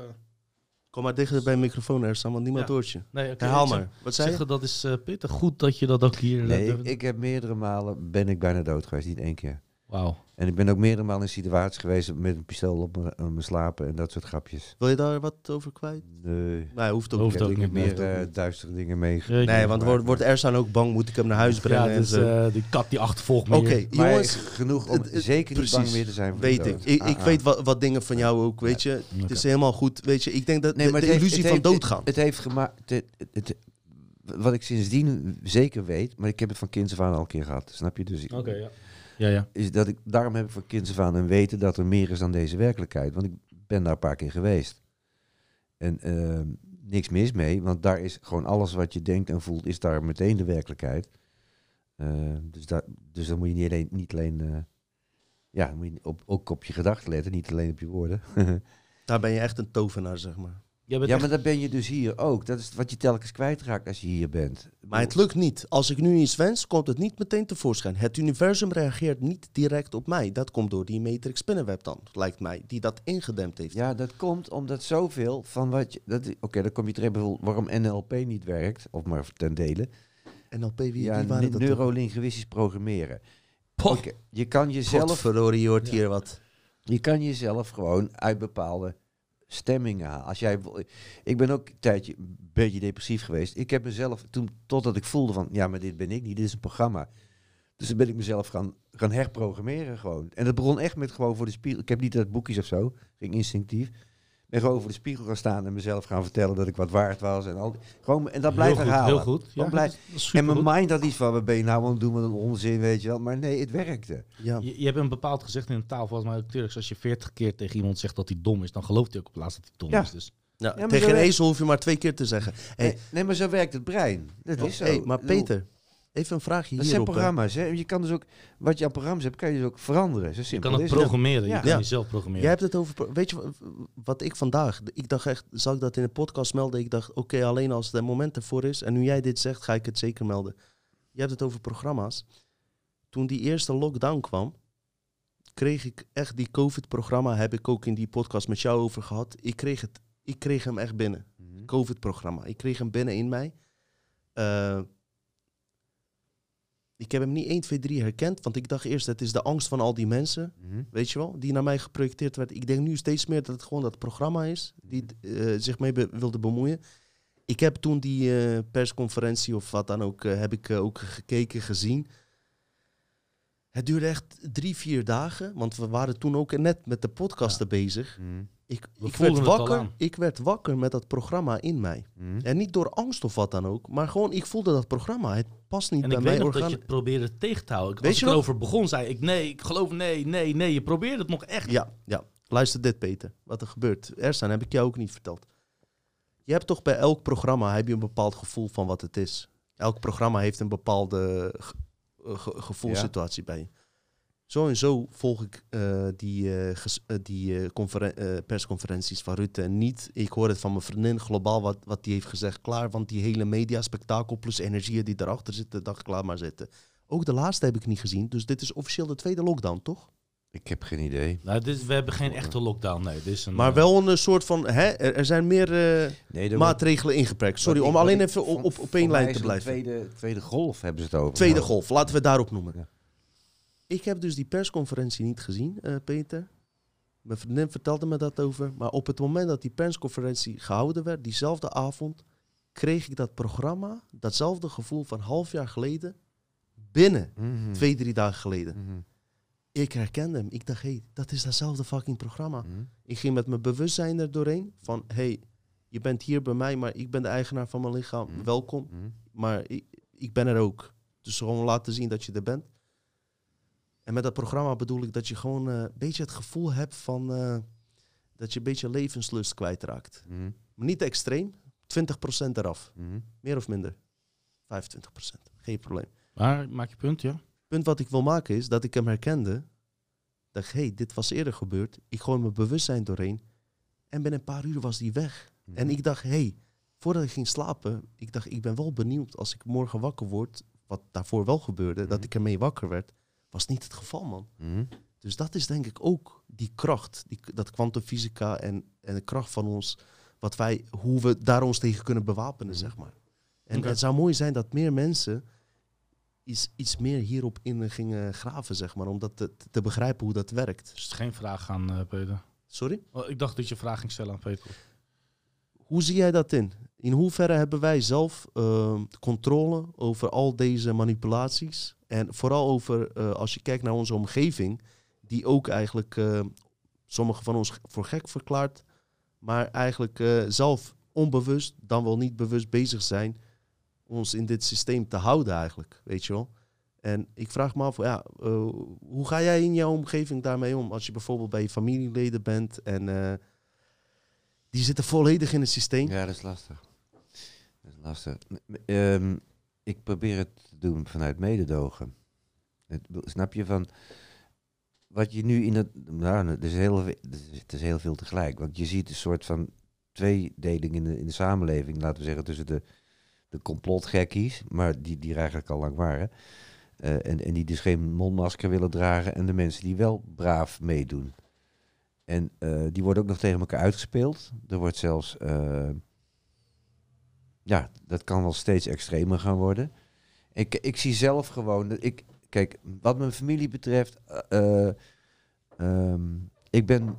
Kom maar dichter bij de microfoon, Ersan, want niemand Ja. hoort je. Nee, Herhaal zeg- maar. Wat zei je? Zeggen dat is eh, pittig. Goed dat je dat ook hier... eh, Nee, ik, ik heb meerdere malen ben ik bijna dood geweest, niet één keer. Wauw. En ik ben ook meerdere malen in situaties geweest met een pistool op mijn- op mijn slapen en dat soort grapjes. Wil je daar wat over kwijt? Nee. Nee, hoeft ook Hoeft Ik niet. heb ook dingen niet, meer ook eh, niet. duistere dingen mee. Nee, want wordt, wordt Ersan ook bang, moet ik hem naar huis brengen Ja, dus eh, die kat die achtervolgt me Oké. Maar jongens, genoeg om het- het- zeker niet bang meer te zijn weet ik. Ik, ik Ah, ah. weet wat, wat dingen van jou ook, weet je. Het is helemaal goed, weet je. Ik denk dat Nee, de, maar de het heeft- illusie het van heeft- doodgaan. Het heeft gemaakt. Het, het- het- wat ik sindsdien zeker weet, maar ik heb het van kinds af aan al een keer gehad. Snap je? Dus ik, Oké, ja. Ja, ja. is dat ik, daarom heb ik van kinds af aan een weten dat er meer is dan deze werkelijkheid. Want ik ben daar een paar keer geweest. En ehm, niks mis mee, want daar is gewoon alles wat je denkt en voelt, is daar meteen de werkelijkheid. Ehm, dus, daar, dus dan moet je niet alleen, niet alleen eh, ja, moet je op, ook op je gedachten letten, niet alleen op je woorden. Daar ben je echt een tovenaar, zeg maar. Ja, echt- maar dan ben je dus hier ook. Dat is wat je telkens kwijtraakt als je hier bent. Maar het lukt niet. Als ik nu iets wens, komt het niet meteen tevoorschijn. Het universum reageert niet direct op mij. Dat komt door die matrix spinnenweb dan, lijkt mij, die dat ingedempt heeft. Ja, dat komt omdat zoveel van wat je... dat- Oké, dan kom je terecht bijvoorbeeld waarom NLP niet werkt, of maar ten dele. NLP, wie, ja, wie waren dat neurolinguistisch programmeren. Oké, je kan jezelf, Godverdorie, je hoort Ja. hier wat. je kan jezelf gewoon uit bepaalde stemmingen. Als jij, ik ben ook een tijdje een beetje depressief geweest. Ik heb mezelf toen, totdat ik voelde van, ja, maar dit ben ik niet, dit is een programma. Dus dan ben ik mezelf gaan, gaan herprogrammeren gewoon. En dat begon echt met gewoon voor de spiegel. Ik heb niet dat boekjes of zo, ging instinctief. Ik ben gewoon voor de spiegel gaan staan en mezelf gaan vertellen dat ik wat waard was. En, al, die- gewoon, en dat blijft heel goed, herhalen. heel goed. Gewoon Ja, blij- dat is- dat is En mijn mind had iets van, wat ben je nou aan het doen met een onzin, weet je wel. Maar nee, het werkte. Ja. Je, je hebt een bepaald gezegd in de taal, volgens mij ook Turks. Als je veertig keer tegen iemand zegt dat hij dom is, dan gelooft hij ook op laatst dat hij dom Ja. is. Dus. Ja, tegen een ezel hoef je maar twee keer te zeggen. Hey, Nee, nee, maar zo werkt het brein. Dat is zo. hey, maar Peter, even een vraagje Dat zijn programma's. Hè? Je kan dus ook, wat je aan programma's hebt, kan je dus ook veranderen. Zo Je simpel kan het programmeren, Ja. je kan Ja. jezelf programmeren. Jij hebt het over. Weet je wa- wat ik vandaag. Ik dacht echt. Zal ik dat in de podcast melden? Ik dacht, oké, alleen als het moment ervoor is. En nu jij dit zegt, ga ik het zeker melden. Je hebt het over programma's. Toen die eerste lockdown kwam. kreeg ik echt die COVID-programma. Heb ik ook in die podcast met jou over gehad. Ik kreeg, het, ik kreeg hem echt binnen. Mhm. COVID-programma. Ik kreeg hem binnen in mij. Eh, ik heb hem niet 1, 2, 3 herkend. Want ik dacht eerst, het is de angst van al die mensen. Mhm. Weet je wel, die naar mij geprojecteerd werd. Ik denk nu steeds meer dat het gewoon dat programma is die eh, zich mee be- wilde bemoeien. Ik heb toen die eh, persconferentie of wat dan ook, eh, heb ik ook gekeken, gezien. Het duurde echt drie, vier dagen, want we waren toen ook net met de podcasten bezig. Mhm. Ik, ik, werd wakker, ik werd wakker met dat programma in mij. Mhm. En niet door angst of wat dan ook, maar gewoon ik voelde dat programma. Het past niet En bij ik mij weet nog dat je het probeerde tegen te houden. Weet Als je ik erover begon, zei ik nee, ik geloof nee, nee, nee. Je probeerde het nog echt. Ja, ja. Luister dit, Peter. Wat er gebeurt. Ersan, heb ik jou ook niet verteld. Je hebt toch bij elk programma heb je een bepaald gevoel van wat het is. Elk programma heeft een bepaalde ge- ge- gevoelssituatie bij je. Zo en zo volg ik eh, die, eh, eh, die conferen- persconferenties van Rutte en niet. Ik hoor het van mijn vriendin globaal wat, wat die heeft gezegd. Klaar, want die hele mediaspectakel plus energieën die erachter zitten, dag klaar maar zitten. Ook de laatste heb ik niet gezien. Dus dit is officieel de tweede lockdown, toch? Ik heb geen idee. Nou, dit, is- we hebben geen echte lockdown, nee. Dit is een, Maar wel een soort van... Hè, er, er zijn meer Nee, maatregelen ingeperkt. Sorry, om alleen even op, op, één lijn te blijven. Tweede, tweede golf hebben ze het over. Tweede Nou, golf, laten we het daarop noemen. Ja. Ik heb dus die persconferentie niet gezien, eh, Peter. Mijn vriendin vertelde me dat over. Maar op het moment dat die persconferentie gehouden werd, diezelfde avond, kreeg ik dat programma, datzelfde gevoel van half jaar geleden, binnen. mhm, Twee, drie dagen geleden. mhm, Ik herkende hem. Ik dacht, hé, hey, dat is datzelfde fucking programma. mhm. Ik ging met mijn bewustzijn er doorheen van, hé, hey, je bent hier bij mij, maar ik ben de eigenaar van mijn lichaam. Mhm. Welkom. Maar ik, ik ben er ook. Dus gewoon laten zien dat je er bent. En met dat programma bedoel ik dat je gewoon eh, een beetje het gevoel hebt van eh, dat je een beetje levenslust kwijtraakt. Mhm. Maar niet extreem, 20% eraf. Mhm. Meer of minder. 25%. Geen probleem. Maar maak je punt, ja? punt wat ik wil maken is dat ik hem herkende. Dacht, hé, hey, dit was eerder gebeurd. Ik gooi mijn bewustzijn doorheen. En binnen een paar uur was die weg. Mhm. En ik dacht, hé, hey, voordat ik ging slapen, ik dacht, ik ben wel benieuwd als ik morgen wakker word, wat daarvoor wel gebeurde, dat ik ermee wakker werd, was niet het geval, man. Mhm. Dus dat is denk ik ook die kracht, die, dat kwantumfysica en, en de kracht van ons, wat wij, hoe we daar ons tegen kunnen bewapenen, Mhm. zeg maar. En het zou mooi zijn dat meer mensen iets, iets meer hierop in gingen graven, zeg maar, om dat te, te begrijpen hoe dat werkt. Dus het is geen vraag aan eh, Peter. Sorry? Oh, ik dacht dat je vraag ging stellen aan Peter. Hoe zie jij dat in? In hoeverre hebben wij zelf ehm, controle over al deze manipulaties? En vooral over, eh, als je kijkt naar onze omgeving, die ook eigenlijk eh, sommigen van ons voor gek verklaart, maar eigenlijk eh, zelf onbewust, dan wel niet bewust bezig zijn, ons in dit systeem te houden eigenlijk, weet je wel? En ik vraag me af, ja, hoe ga jij in jouw omgeving daarmee om? Als je bijvoorbeeld bij je familieleden bent en die zitten volledig in het systeem. Ja, dat is lastig. Lastig. Ehm, ik probeer het te doen vanuit mededogen. Snap je van wat je nu in het. Nou, het is, heel, het is heel veel tegelijk. Want je ziet een soort van tweedeling in de, in de samenleving, laten we zeggen, tussen de, de complotgekkies, maar die, die er eigenlijk al lang waren. eh, en, en die dus geen mondmasker willen dragen. En de mensen die wel braaf meedoen. En eh, die worden ook nog tegen elkaar uitgespeeld. Er wordt zelfs. eh, ja, dat kan wel steeds extremer gaan worden. Ik, ik zie zelf gewoon. dat Ik, kijk, wat mijn familie betreft. eh, eh, ehm, ik ben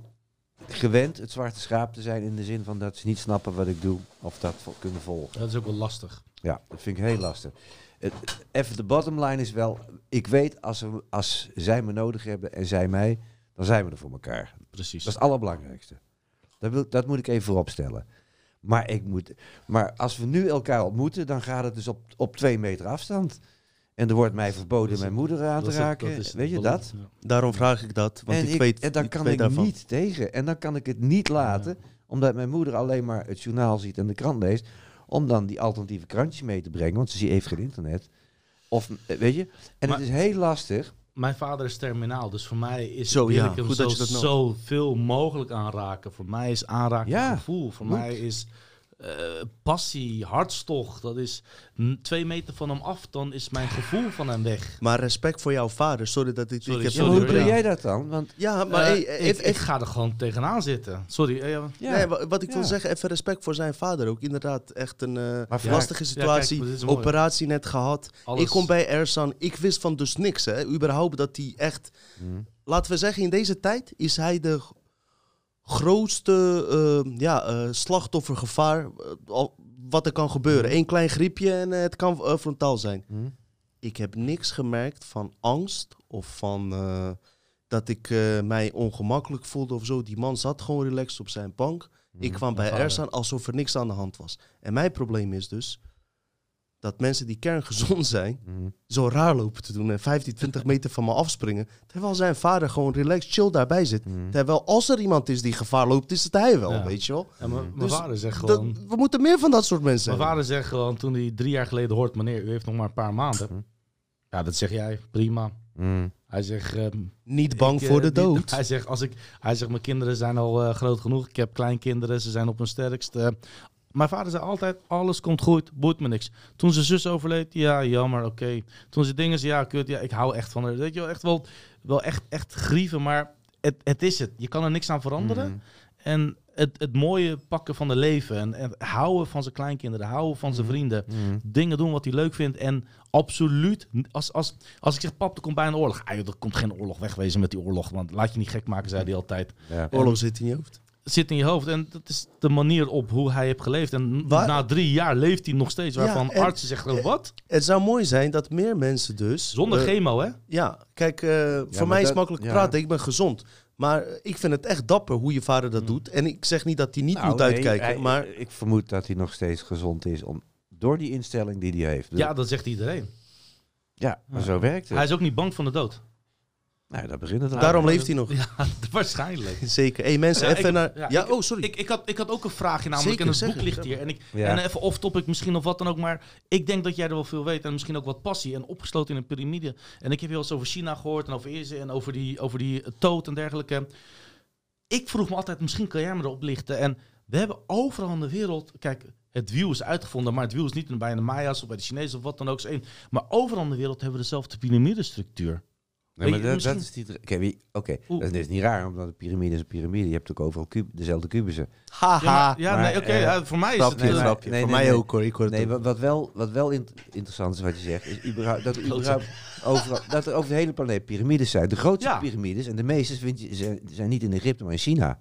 gewend het zwarte schaap te zijn. In de zin van dat ze niet snappen wat ik doe. Of dat kunnen volgen. Dat is ook wel lastig. Ja, dat vind ik heel lastig. Het, even de bottom line is wel, ik weet als, we, als zij me nodig hebben en zij mij, dan zijn we er voor elkaar. Precies. Dat is het allerbelangrijkste. Dat, wil, dat moet ik even vooropstellen. Maar, ik moet, maar als we nu elkaar ontmoeten, dan gaat het dus op, op twee meter afstand. En er wordt mij verboden mijn moeder aan te raken. dat is- weet je dat? Ja. Daarom vraag ik dat, want en, ik, ik, weet, en dan ik kan ik daarvan. niet tegen. En dan kan ik het niet laten, omdat mijn moeder alleen maar het journaal ziet en de krant leest. Om dan die alternatieve krantjes mee te brengen, want ze heeft geen internet. Of, eh, weet je, en Maar- het is heel lastig. Mijn vader is terminaal, dus voor mij is Zo, ja, hem goed zo, dat je dat noemt. zoveel mogelijk aanraken. Voor mij is aanraken Ja, gevoel. Voor mij is eh, passie, hartstocht. Dat is twee meter van hem af, dan is mijn gevoel van hem weg. Maar respect voor jouw vader. Sorry dat ik... Sorry, ik heb Ja, sorry, maar hoe doe ja. jij dat dan? Want Ja, maar Eh, hey, ik, even, ik ga er gewoon tegenaan zitten. Sorry. eh, ja. Nee, wa- wat ik wil zeggen, even respect voor zijn vader ook. Inderdaad, echt een eh, lastige Ja, situatie. kijk, operatie net gehad. Alles- Ik kom bij Ersan. Ik wist van dus niks, hè. Überhaupt dat hij echt... Hm. Laten we zeggen, in deze tijd is hij de grootste eh, ja, eh, slachtoffergevaar eh, wat er kan gebeuren. Eén klein griepje en eh, het kan frontaal zijn. Hm? Ik heb niks gemerkt van angst of van dat ik mij ongemakkelijk voelde of zo. Die man zat gewoon relaxed op zijn bank. Ik kwam bij. Ersan alsof er niks aan de hand was. En mijn probleem is dus dat mensen die kerngezond zijn, Hm. zo raar lopen te doen en 15, 20 meter van me afspringen. Terwijl zijn vader gewoon relaxed, chill daarbij zit. Hm. Terwijl als er iemand is die gevaar loopt, is het hij wel, Ja. weet je wel. En mijn- mijn Dus vader zegt Dat, gewoon... we moeten meer van dat soort mensen Mijn vader zegt gewoon, toen hij drie jaar geleden hoort, meneer, u heeft nog maar een paar maanden. Ja, dat zeg jij, prima. Mm. Hij zegt... ehm, Niet bang ik, voor eh, de die- dood. hij zegt, als ik, hij zegt, mijn kinderen zijn al eh, groot genoeg. Ik heb kleinkinderen, ze zijn op hun sterkste. Mijn vader zei altijd, alles komt goed, boeit me niks. Toen zijn zus overleed, ja, jammer, oké. Toen ze dingen zei, ja, kut, ja, ik hou echt van haar. Weet je wel, echt wel, wel echt, echt grieven, maar het, het is het. Je kan er niks aan veranderen. Mm. En het, het mooie pakken van de leven en, en houden van zijn kleinkinderen, houden van zijn vrienden. Mm. Dingen doen wat hij leuk vindt en absoluut, als, als, als ik zeg, pap, er komt bij een oorlog. Ah, joh, er komt geen oorlog, wegwezen met die oorlog, want laat je niet gek maken, zei hij altijd. Ja. Oorlog zit in je hoofd. Zit in je hoofd en dat is de manier op hoe hij heeft geleefd. En Waar- na drie jaar leeft hij nog steeds, waarvan Ja, artsen zeggen, wat? Het zou mooi zijn dat meer mensen dus... Zonder eh, chemo, hè? Ja, kijk, eh, voor mij is dat- makkelijk ja. praten. Ik ben gezond. Maar ik vind het echt dapper hoe je vader dat doet. En ik zeg niet dat hij niet Nou, moet nee, uitkijken. hij- maar Ik vermoed dat hij nog steeds gezond is om, door die instelling die hij heeft. Ja, dat zegt iedereen. ja maar Ja. zo werkt het. Hij is ook niet bang van de dood. Nou, daar begint het daarom leeft hij nog. Ja, waarschijnlijk. Zeker. hey, mensen, Ja, even ik- naar... ja, Ja, ik- oh, sorry. Ik, ik, had, ik had ook een vraagje, namelijk Zeker, in het boek ligt hier. En, ik, Ja. en even off-topic misschien of wat dan ook, maar ik denk dat jij er wel veel weet en misschien ook wat passie en opgesloten in een piramide. En ik heb heel eens over China gehoord en over Eerze en over die, over die toad en dergelijke. Ik vroeg me altijd, misschien kan jij me erop lichten. En we hebben overal in de wereld, kijk, het wiel is uitgevonden, maar het wiel is niet bij de Maya's of bij de Chinezen of wat dan ook. Maar overal in de wereld hebben we dezelfde piramidestructuur. Nee, maar dat, is niet... Oké, Oeh. dat is niet raar, omdat een piramide is een piramide. Je hebt ook overal kub, dezelfde kubussen. Haha. Ja, maar, ja maar, nee, oké, eh, ja, voor mij is het... grapje. nee, Voor nee, mij nee. ook hoor. Ik hoor het Nee, ook. wat, wat wel, wat wel int- interessant is wat je zegt, is überhaupt, dat, er überhaupt overal, dat er over de hele planeet piramides zijn. De grootste Ja. piramides, en de meeste vind je, zijn, zijn niet in Egypte, maar in China.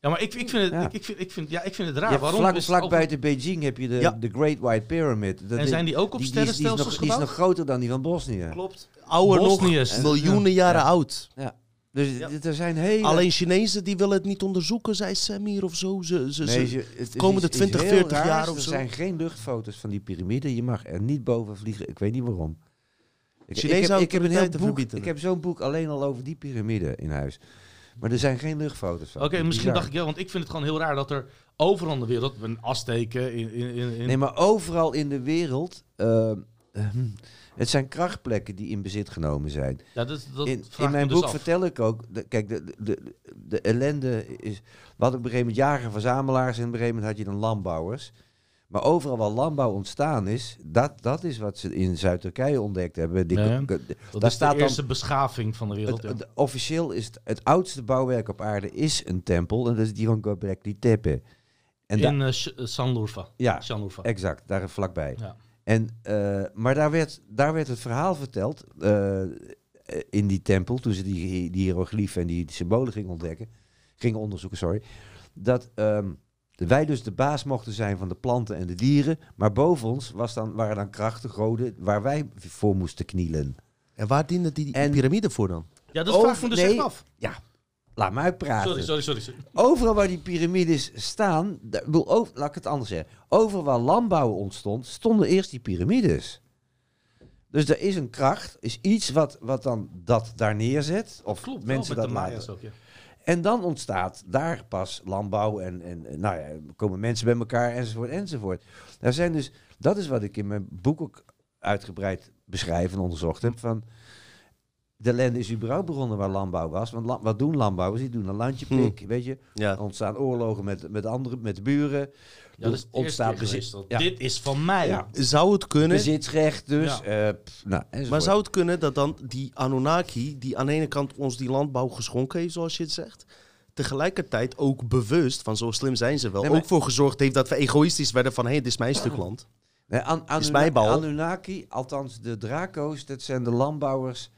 Ja, maar ik, ik, vind het, Ja. ik, ik, vind, ik, vind, ja, ik vind het raar. Waarom vlak, is vlak over- buiten Beijing heb je de, Ja. de Great White Pyramid. Dat En zijn die ook op die, die, is, die, is sterrenstelsels nog, die is gebouwd? nog groter dan die van Bosnië. Klopt. Ouder nog, Bosniërs. miljoenen jaren Ja. oud. Dus Ja. d- er zijn hele... Alleen Chinezen die willen het niet onderzoeken, zei Samir of zo. Ze, ze, Nee, ze- het komende iets- iets 20, heel 40 jaar of Er zo. zijn geen luchtfoto's van die piramide. Je mag er niet boven vliegen. Ik weet niet waarom. Ik, Chinese ik heb, ik heb een heel boek. verbieden Ik heb zo'n boek alleen al over die piramide in huis. Maar er zijn geen luchtfoto's van. Oké, misschien dacht ik ja, want ik vind het gewoon heel raar dat er overal in de wereld, een Azteken, in, in, in, Nee, maar overal in de wereld. eh, ehm, het zijn krachtplekken die in bezit genomen zijn. ja, dat, dat in, mijn ik dus boek af. vertel ik ook. De, kijk, de, de, de, de ellende is. We hadden op een gegeven moment jager-verzamelaars. En op een gegeven moment had je dan landbouwers. Maar overal waar landbouw ontstaan is. Dat, dat is wat ze in Zuid-Turkije ontdekt hebben. Die, Dat daar is staat de dan- eerste beschaving van de wereld. het, ja. het- officieel is het, het oudste bouwwerk op aarde is een tempel. En dat is die van Göbekli Tepe. En in Sh- eh, Sanlurfa. ja, Sanlurfa. exact. Daar vlakbij. Ja. En, eh, maar daar werd, daar werd het verhaal verteld eh, in die tempel, toen ze die, die hieroglyphen en die, die symbolen gingen ontdekken, gingen onderzoeken, sorry, dat ehm, wij dus de baas mochten zijn van de planten en de dieren, maar boven ons was dan, waren dan krachten, goden, waar wij voor moesten knielen. En waar diende die, die En- piramide voor dan? ja, dat vraag ik me dus nee. echt af. Laat mij uitpraten. Sorry, sorry, sorry. sorry. Overal waar die piramides staan, over- laat ik het anders zeggen. Overal waar landbouw ontstond, stonden eerst die piramides. Dus er is een kracht, is iets wat, wat dan dat daar neerzet. Of Klopt, mensen dat laten. Maya's ook, ja. En dan ontstaat daar pas landbouw en, en en, nou ja, komen mensen bij elkaar enzovoort enzovoort. Daar zijn dus, dat is wat ik in mijn boek ook uitgebreid beschrijf en onderzocht heb. Van, de ellende is überhaupt begonnen waar landbouw was. Want la- wat doen landbouwers? Die doen een landje pik, weet je. Ja. Er ontstaan oorlogen met, met, andere, met de buren. Ja, dat is het ontstaat bezit- ja. Dit is van mij. Ja. Zou het kunnen, Bezitsrecht dus. Ja. eh, pff, nou, enzovoort. maar zou het kunnen dat dan die Anunnaki, die aan de ene kant ons die landbouw geschonken heeft, zoals je het zegt, tegelijkertijd ook bewust, van zo slim zijn ze wel, Nee, maar- ook voor gezorgd heeft dat we egoïstisch werden van, hé, dit is mijn stuk land. Nee, An- Anuna- Is mijn bal. Anunnaki, althans de Draco's, dat zijn de landbouwers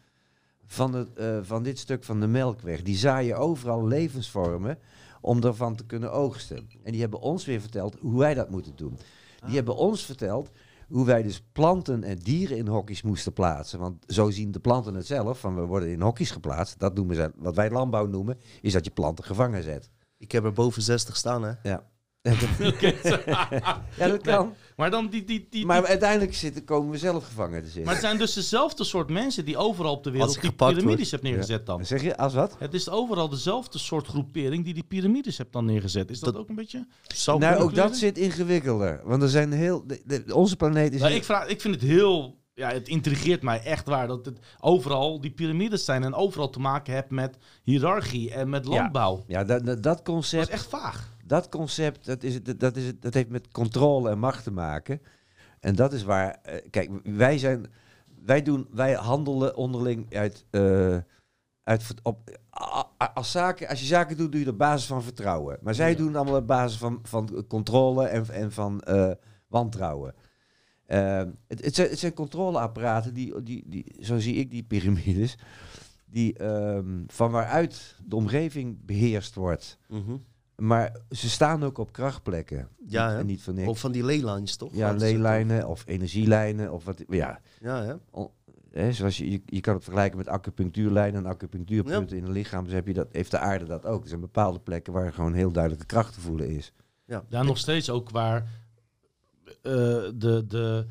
van, het, eh, van dit stuk van de Melkweg. Die zaaien overal levensvormen om ervan te kunnen oogsten. En die hebben ons weer verteld hoe wij dat moeten doen. Die hebben ons verteld hoe wij dus planten en dieren in hokjes moesten plaatsen. Want zo zien de planten het zelf, van we worden in hokjes geplaatst. Dat noemen ze, wat wij landbouw noemen, is dat je planten gevangen zet. Ik heb er boven 60 staan, hè. Ja. Ja, dat kan. Maar dan die... die, die, Maar die- uiteindelijk zitten, komen we zelf gevangen te zitten. maar het zijn dus dezelfde soort mensen die overal op de wereld die piramides hebt neergezet dan. Zeg je, als wat? Het is overal dezelfde soort groepering die die piramides hebt dan neergezet. Is dat, Dat- ook een beetje... Zou nou, ook dat zit ingewikkelder. Want er zijn heel... de- de- onze planeet is... Nou, ik, vraag, ik vind het heel... ja, het intrigeert mij echt waar dat het overal die piramides zijn en overal te maken hebt met hiërarchie en met landbouw. Ja, dat, dat, dat Dat concept, is echt vaag. Dat concept dat, is, het- dat, is, het- dat heeft met controle en macht te maken. En dat is waar, eh, kijk, wij zijn, wij doen, wij handelen onderling uit, eh, uit op, als, zaken, als je zaken doet, doe je op basis van vertrouwen. Maar zij Ja. doen allemaal op basis van, van controle en, en van eh, wantrouwen. Eh, het, het, zijn, het zijn controleapparaten die, die, die, zo zie ik die piramides, die ehm, van waaruit de omgeving beheerst wordt. Mhm. Maar ze staan ook op krachtplekken. Ja, hè? En niet van niks. Of van die leelines, toch? ja, leelijnen of energielijnen of wat. Ja. Ja, hè? hè, zoals je, je, je kan het vergelijken met acupunctuurlijnen en acupunctuurpunten in het lichaam. Dus heb je dat, heeft de aarde dat ook. Er zijn bepaalde plekken waar gewoon heel duidelijke kracht te voelen is. Ja, nog steeds ook waar eh, de, de,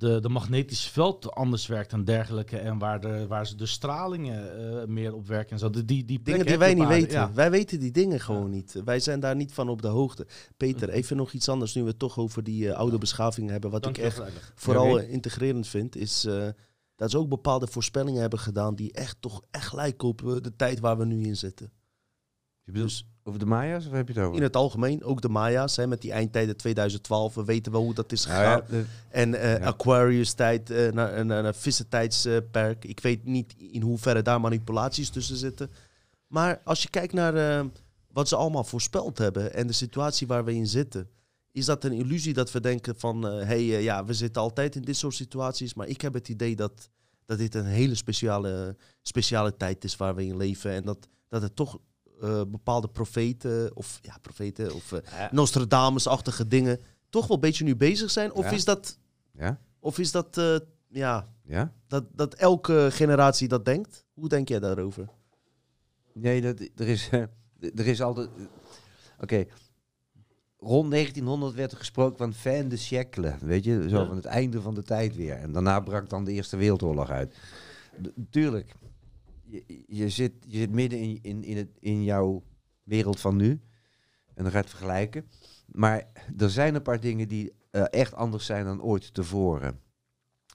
de, de magnetische veld anders werkt en dergelijke. En waar, de, waar ze de stralingen eh, meer op werken en zo. Die, die, die Dingen die wij niet weten. ja. Wij weten die dingen gewoon niet. Wij zijn daar niet van op de hoogte. Peter, Mhm. even nog iets anders nu we het toch over die eh, oude beschavingen hebben. Wat Dank ik echt vooral eh, integrerend vind, is dat ze ook bepaalde voorspellingen hebben gedaan die echt toch echt lijken op de tijd waar we nu in zitten. Je bedoelt Dus over de Maya's of heb je het over? in het algemeen, ook de Maya's, hè, met die eindtijden 2012, we weten wel hoe dat is gegaan. ja, de- En eh, Ja. Aquarius-tijd, eh, naar een naar, naar vissentijdperk. Ik weet niet in hoeverre daar manipulaties tussen zitten. Maar als je kijkt naar eh, wat ze allemaal voorspeld hebben en de situatie waar we in zitten, is dat een illusie dat we denken van, hé, hey, eh, ja, we zitten altijd in dit soort situaties. Maar ik heb het idee dat, dat dit een hele speciale, speciale tijd is waar we in leven. En dat, dat het toch eh, bepaalde profeten, of ja, profeten, of eh, Nostradamus-achtige dingen, toch wel een beetje nu bezig zijn. Of Ja. is dat ja? of is dat, eh, ja, Ja? dat, dat elke generatie dat denkt? Hoe denk jij daarover? Nee, dat, er, is, er is altijd... Oké. Rond 1900 werd er gesproken van fin de siècle. Weet je, zo van het einde van de tijd weer. En daarna brak dan de Eerste Wereldoorlog uit. D- tuurlijk, je, je, zit, je zit midden in, in, in, het, in jouw wereld van nu. En dan ga je het vergelijken. Maar er zijn een paar dingen die eh, echt anders zijn dan ooit tevoren.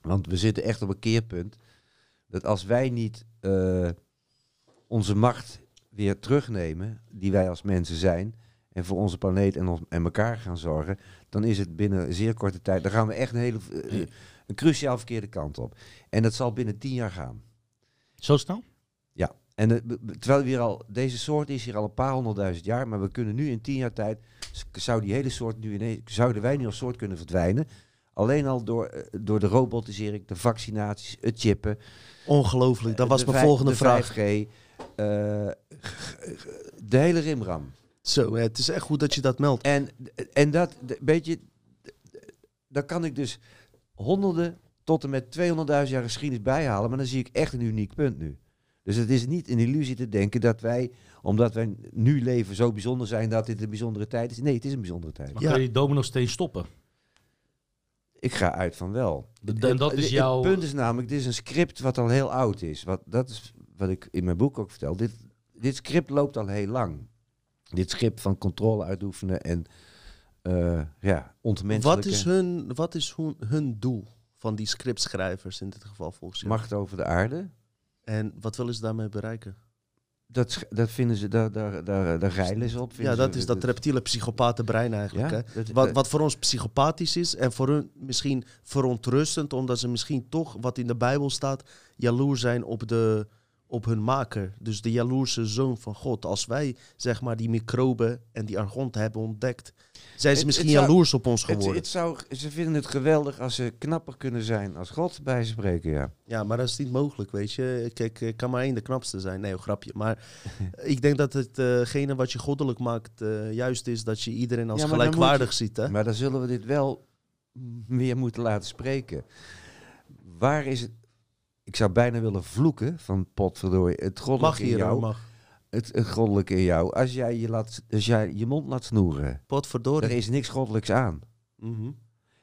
Want we zitten echt op een keerpunt. Dat als wij niet eh, onze macht weer terugnemen, die wij als mensen zijn, en voor onze planeet en, ons, en elkaar gaan zorgen, dan is het binnen een zeer korte tijd, dan gaan we echt een hele, eh, een cruciaal verkeerde kant op. En dat zal binnen tien jaar gaan. Zo snel? En b- terwijl we hier al, deze soort is hier al een paar honderdduizend jaar, maar we kunnen nu in tien jaar tijd, zou die hele soort nu ineens, zouden wij nu als soort kunnen verdwijnen. Alleen al door, eh, door de robotisering, de vaccinaties, het chippen. Ongelooflijk, dat eh, was de mijn volgende de vraag. 5G, eh, de hele rimram. Zo, het is echt goed dat je dat meldt. En, en dat, de- weet je, daar kan ik dus honderden tot en met 200.000 jaar geschiedenis bijhalen, maar dan zie ik echt een uniek punt nu. Dus het is niet een illusie te denken dat wij, omdat wij nu leven, zo bijzonder zijn dat dit een bijzondere tijd is. Nee, het is een bijzondere tijd. Maar Ja. kun je die dominosteen stoppen? Ik ga uit van wel. De- en dat Het- is jouw- Het punt is namelijk, dit is een script wat al heel oud is. Wat, dat is wat ik in mijn boek ook vertel. Dit, dit script loopt al heel lang. Dit script van controle uitoefenen en eh ja, ontmenselijke Wat is, hun, wat is hun, hun doel van die scriptschrijvers in dit geval volgens jou? macht over de aarde. En wat willen ze daarmee bereiken? Dat, dat vinden ze, daar, daar, daar, daar rijlen ze op. Ja, dat ze- is dat reptiele psychopathe brein eigenlijk. Ja, Hè? dat- Wat, dat- wat voor ons psychopathisch is en voor hun misschien verontrustend, omdat ze misschien toch, wat in de Bijbel staat, jaloers zijn op, de, op hun maker. Dus de jaloerse zoon van God. Als wij zeg maar die microben en die argont hebben ontdekt, zijn ze misschien het jaloers op ons geworden. het zou, ze vinden het geweldig als ze knapper kunnen zijn als God bij ze spreken, ja. Ja, maar dat is niet mogelijk, weet je. Kijk, ik kan maar één de knapste zijn. Nee, een grapje. Maar ik denk dat hetgene wat je goddelijk maakt, eh, juist is dat je iedereen als Ja, gelijkwaardig ziet. Hè? Maar dan zullen we dit wel meer moeten laten spreken. Waar is het... Ik zou bijna willen vloeken van potverdorie. Het Mag goddelijke in jou. mag. Het, het goddelijke in jou. Als jij je, laat, als jij je mond laat snoeren. Potverdorie. Er is niks goddelijks aan. Mhm.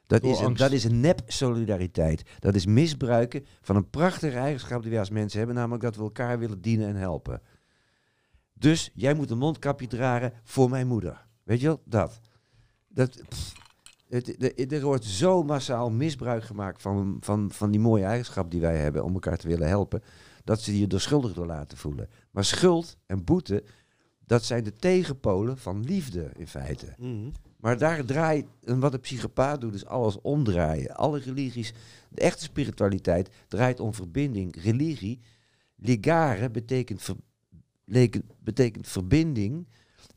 Dat Door is, een, dat is een nep-solidariteit. Dat is misbruiken van een prachtige eigenschap die wij als mensen hebben, namelijk dat we elkaar willen dienen en helpen. Dus jij moet een mondkapje dragen voor mijn moeder. Weet je wel? Dat. dat pff, Het, de- er wordt zo massaal misbruik gemaakt van, van, van die mooie eigenschap die wij hebben om elkaar te willen helpen, dat ze je er schuldig door laten voelen. Maar schuld en boete, dat zijn de tegenpolen van liefde in feite. Mhm. Maar daar draait, en wat een psychopaat doet, is alles omdraaien. Alle religies, de echte spiritualiteit draait om verbinding. Religie, ligare, betekent, ver- betekent verbinding.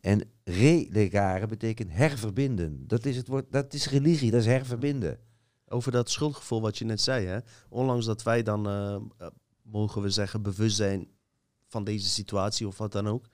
En relegare betekent herverbinden. Dat is, het woord, dat is religie, dat is herverbinden. Over dat schuldgevoel wat je net zei, hè? Ondanks dat wij dan, eh, eh, mogen we zeggen, bewust zijn van deze situatie of wat dan ook.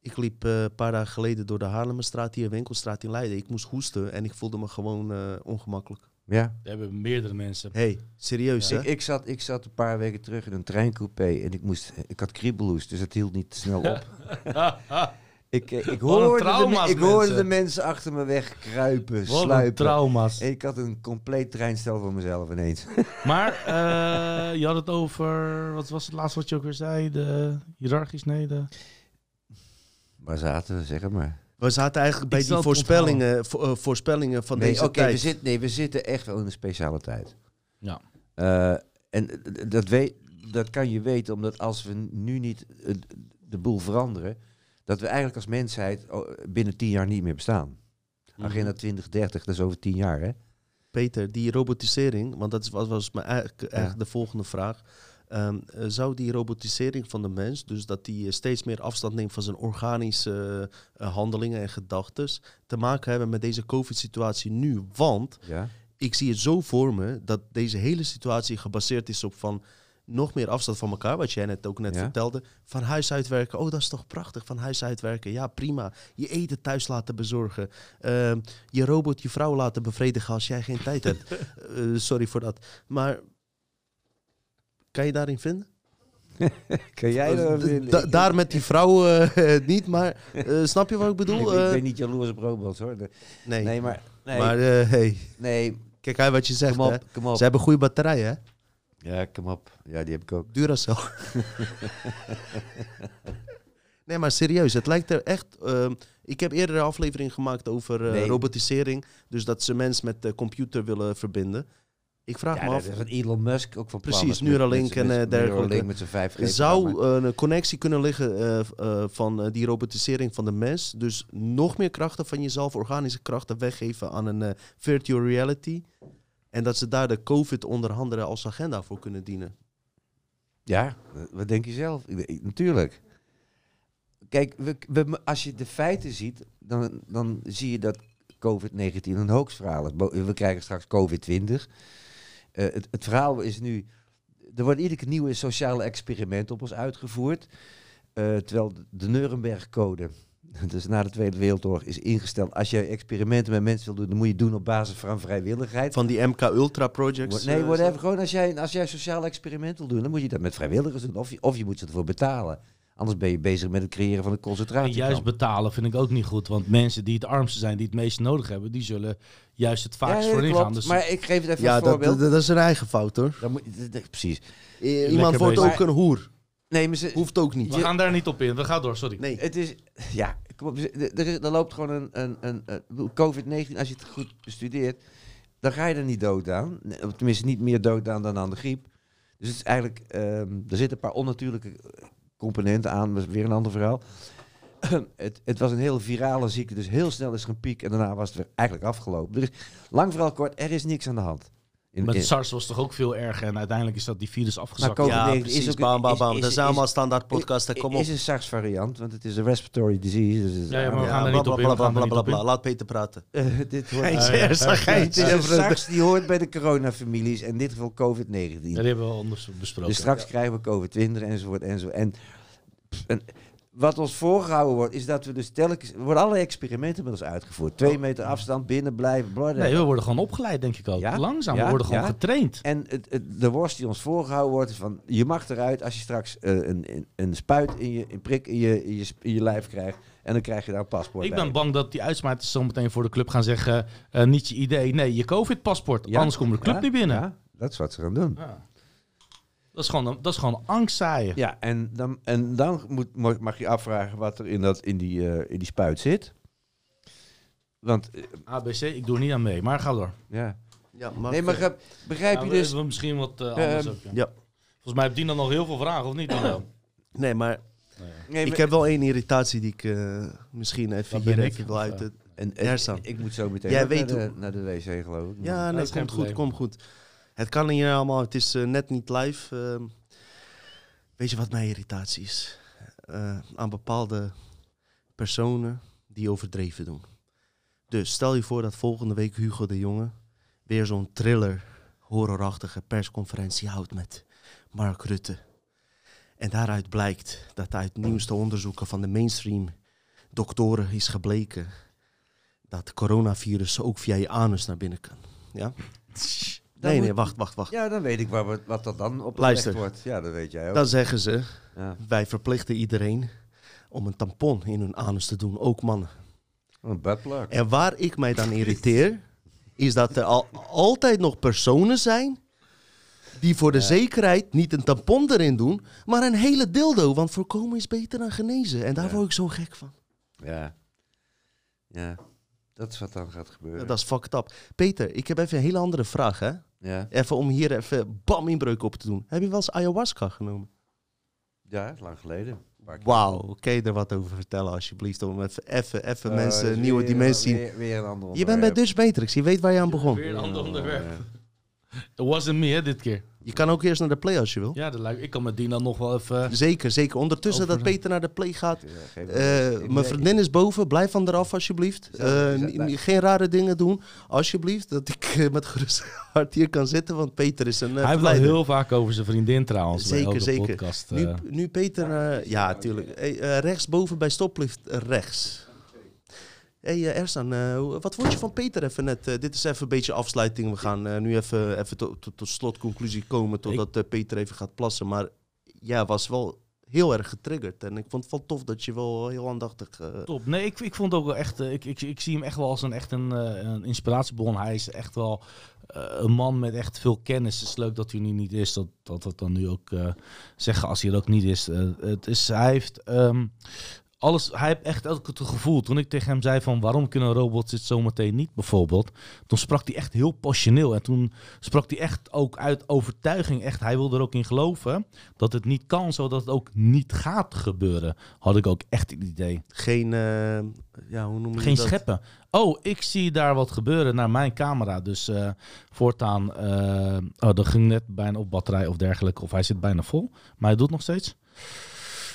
Ik liep eh, een paar dagen geleden door de Haarlemmerstraat hier, Winkelstraat in Leiden. Ik moest hoesten en ik voelde me gewoon eh, ongemakkelijk. Ja. We hebben meerdere mensen. hey, serieus hè? Ik, ik, zat, ik zat een paar weken terug in een treincoupé en ik, moest, ik had kriebelhoes, dus het hield niet te snel op. Ik, eh, ik, hoorde, de, trauma's, ik hoorde mensen. de mensen achter me weg kruipen, Wat een sluipen. trauma's. Ik had een compleet treinstel voor mezelf ineens. Maar eh, je had het over, wat was het laatste wat je ook weer zei? De hiërarchisch, nee, de... Waar zaten we, zeg het maar. We zaten eigenlijk bij die voorspellingen, vo- eh, voorspellingen van Nee, deze oké, tijd. we, zitten- nee, we zitten echt wel in een speciale tijd. Ja. Eh, en dat, weet, dat kan je weten omdat als we nu niet de boel veranderen, dat we eigenlijk als mensheid oh, binnen tien jaar niet meer bestaan. Mhm. Agenda 2030, dat is over tien jaar, hè? Peter, die robotisering, want dat was, was mijn eigenlijk, de volgende vraag. Ehm, eh, zou die robotisering van de mens, dus dat die eh, steeds meer afstand neemt van zijn organische eh, handelingen en gedachten, te maken hebben met deze COVID-situatie nu? Want Ja. ik zie het zo voor me dat deze hele situatie gebaseerd is op van nog meer afstand van elkaar, wat jij net ook net Ja. vertelde. Van huis uitwerken, oh dat is toch prachtig, van huis uitwerken. Ja, prima. Je eten thuis laten bezorgen. Ehm, je robot je vrouw laten bevredigen als jij geen tijd hebt. Eh, sorry voor dat. Maar kan je daarin vinden? Kan jij vinden? da- daar met die vrouw eh, niet, maar eh, snap je wat ik bedoel? ik Eh, ben niet jaloers op robots, hoor. Nee. Nee, maar... Nee, maar eh, hey, nee kijk uit wat je zegt. kom Hè. op, kom op. Ze hebben goede batterijen, hè? Ja, kom op. Ja, die heb ik ook. Duracell. nee, maar serieus, het lijkt er echt... ehm, ik heb eerder een aflevering gemaakt over eh, Nee. robotisering. Dus dat ze mens met de computer willen verbinden. Ik vraag Ja, me dat af, is wat Elon Musk ook van plan Precies, is Neuralink en, eh, Neuralink dergelijke. met zijn 5G. zou eh, een connectie kunnen liggen eh, eh, van eh, die robotisering van de mens. Dus nog meer krachten van jezelf, organische krachten weggeven aan een eh, virtual reality. En dat ze daar de COVID onder andere als agenda voor kunnen dienen. Ja, wat denk je zelf? Natuurlijk. Kijk, we, we- als je de feiten ziet, dan, dan zie je dat COVID-19 een hoaxverhaal is. We krijgen straks COVID-20. Eh, het, het verhaal is nu... Er wordt iedere keer nieuwe sociale experimenten op ons uitgevoerd. Eh, terwijl de- de Nuremberg-code, dus na de Tweede Wereldoorlog, is ingesteld... als je experimenten met mensen wil doen, dan moet je het doen op basis van vrijwilligheid. Van die MK Ultra projects. Nee, eh, whatever. Gewoon als jij, als jij sociaal experiment wil doen, dan moet je dat met vrijwilligers doen. Of je, of je moet ze ervoor betalen. Anders ben je bezig met het creëren van een En concentratie. juist betalen vind ik ook niet goed. Want mensen die het armste zijn, die het meest nodig hebben, die zullen juist het vaakst voorin gaan. Dus Maar ik geef het even Ja, een dat, voorbeeld. dat, dat is een eigen fout hoor. Dan moet, je- d- d- precies. Iemand wordt bezig. ook een hoer. Nee, maar ze, Hoeft ook niet. we gaan daar niet op in. We gaan door, sorry. Nee. het is... Ja, kom op, er, er, er loopt gewoon een... een, een, een- COVID-19, als je het goed bestudeert, dan ga je er niet dood aan. Nee, of Tenminste, niet meer dood aan dan aan de griep. Dus het is eigenlijk... ehm, er zitten een paar onnatuurlijke componenten aan. Dat is weer een ander verhaal. het, het was een heel virale ziekte, dus heel snel is er een piek en daarna was het weer eigenlijk afgelopen. Er is, lang verhaal kort, er is niks aan de hand. In, Met in- SARS was toch ook veel erger. En uiteindelijk is dat die virus afgezakt. Maar Ja, COVID-19 is precies. ook- Bam, bam, is- bam. is- Dat is- zijn allemaal standaard podcasten. Kom op. is een SARS-variant, want het is een respiratory disease. Dus Ja, ja, maar we Ja, gaan er bla, er niet bla, op bla. in. Laat Peter praten. Eh, dit wordt, ja, ja. het geintje. is een SARS die hoort bij de coronafamilies, in dit geval COVID-19. Ja, die hebben we anders besproken. Dus straks krijgen we COVID-20 enzovoort enzovoort. En, en wat ons voorgehouden wordt, is dat we dus telkens... Er worden allerlei experimenten met ons uitgevoerd. Twee meter afstand, binnen blijven, bla. Nee, we worden gewoon opgeleid, denk ik ook. Ja? Langzaam, Ja? we worden gewoon Ja? getraind. En het, het- de worst die ons voorgehouden wordt, is van... Je mag eruit als je straks eh, een, een, een spuit in je, een prik in je, in, je, sp- in je lijf krijgt. En dan krijg je daar een paspoort Ik bij. ben bang dat die uitsmijters zo meteen voor de club gaan zeggen... eh, niet je idee, nee, je covid-paspoort. Anders komt de club niet binnen. Ja, dat is wat ze gaan doen. Ja. Dat, is gewoon, een- dat is gewoon angst zaaien. Ja, en dan, en dan moet, mo- mag je afvragen wat er in, dat, in, die, eh, in die spuit zit. Want, eh, ABC, ik doe er niet aan mee, maar ga door. ja. Ja, Nee, maar begrijp je Ja, dus... we- we misschien wat eh, anders Ehm, ook. Ja. ja. Volgens mij heeft Dina nog heel veel vragen, of niet? Nee, maar Nee, ik maar- heb wel één irritatie die ik eh, misschien even Dat hier even wil uit. En, en- Ersan. ik moet zo meteen Jij weet naar, de, hoe- naar de wc, geloof ik. Ja, nee, geen komt goed, komt goed. Het kan hier allemaal, het is eh, net niet live. ehm. weet je wat mijn irritatie is? Eh, aan bepaalde personen die overdreven doen. Dus stel je voor dat volgende week Hugo de Jonge weer zo'n thriller, horrorachtige persconferentie houdt met Mark Rutte. En daaruit blijkt dat uit nieuwste onderzoeken van de mainstream doktoren is gebleken dat coronavirus ook via je anus naar binnen kan. Ja? Dan Nee, moet- nee, wacht, wacht, wacht. Ja, dan weet ik waar, we- wat dat dan op Luister. wordt. Ja, dat weet jij ook. Dan zeggen ze, Ja. wij verplichten iedereen om een tampon in hun anus te doen, ook mannen. Een buttplug. En waar ik mij dan irriteer, is dat er al, altijd nog personen zijn die voor de zekerheid niet een tampon erin doen, maar een hele dildo. Want voorkomen is beter dan genezen. En daar Ja. word ik zo gek van. Ja. Ja. Dat is wat dan gaat gebeuren. Dat is fucked up. Peter, ik heb even een hele andere vraag, hè? Ja. Even om hier even bam inbreuk op te doen. Heb je wel eens ayahuasca genomen? ja, lang geleden. Wauw, kan je er wat over vertellen alsjeblieft? Om even, even, even Eh, mensen een nieuwe dimensie. Weer, weer een ander Je bent bij onderwerp. Dutch Matrix, je weet waar je aan begon. Weer een ander onderwerp. Ja. It wasn't me, hè, dit keer. Je kan ook eerst naar de play als je wil. Ja, dat lijkt, ik kan met Dina nog wel even... Zeker, zeker. Ondertussen Over- dat Peter naar de play gaat. Ja, Eh, mijn vriendin is boven, blijf van eraf alsjeblieft. Eh, geen rare dingen doen, alsjeblieft. Dat ik eh, met gerust hart hier kan zitten, want Peter is een uh, Hij heeft wel heel vaak over zijn vriendin trouwens. bij Zeker, elke zeker. Podcast, Nu, nu Peter, eh, ja, tuurlijk. Hey, eh, rechtsboven bij stoplift rechts. Hé hey, eh, Ersan, eh, wat vond je van Peter even net? Eh, dit is even een beetje afsluiting. We gaan nu even, even tot, tot, tot slotconclusie komen totdat Peter even gaat plassen. Maar ja, was wel heel erg getriggerd. En ik vond het wel tof dat je wel heel aandachtig... Top. Nee, ik, ik vond ook wel echt. Ik, ik, ik zie hem echt wel als een, echt een, een inspiratiebron. Hij is echt wel een man met echt veel kennis. Het is leuk dat hij nu niet is. Dat dat, dat dan nu ook zeggen als hij er ook niet is. Het is hij heeft. ehm, alles, hij heeft echt elke het gevoel. Toen ik tegen hem zei van waarom kunnen robots dit zometeen niet bijvoorbeeld. Toen sprak hij echt heel passioneel. En toen sprak hij echt ook uit overtuiging. Echt, hij wil er ook in geloven dat het niet kan, zodat het ook niet gaat gebeuren. Had ik ook echt het idee. geen, eh, ja, hoe noem je Geen dat? scheppen. Oh, ik zie daar wat gebeuren naar mijn camera. Dus eh, voortaan. eh, oh, dat ging net bijna op batterij of dergelijke. Of hij zit bijna vol. Maar hij doet nog steeds.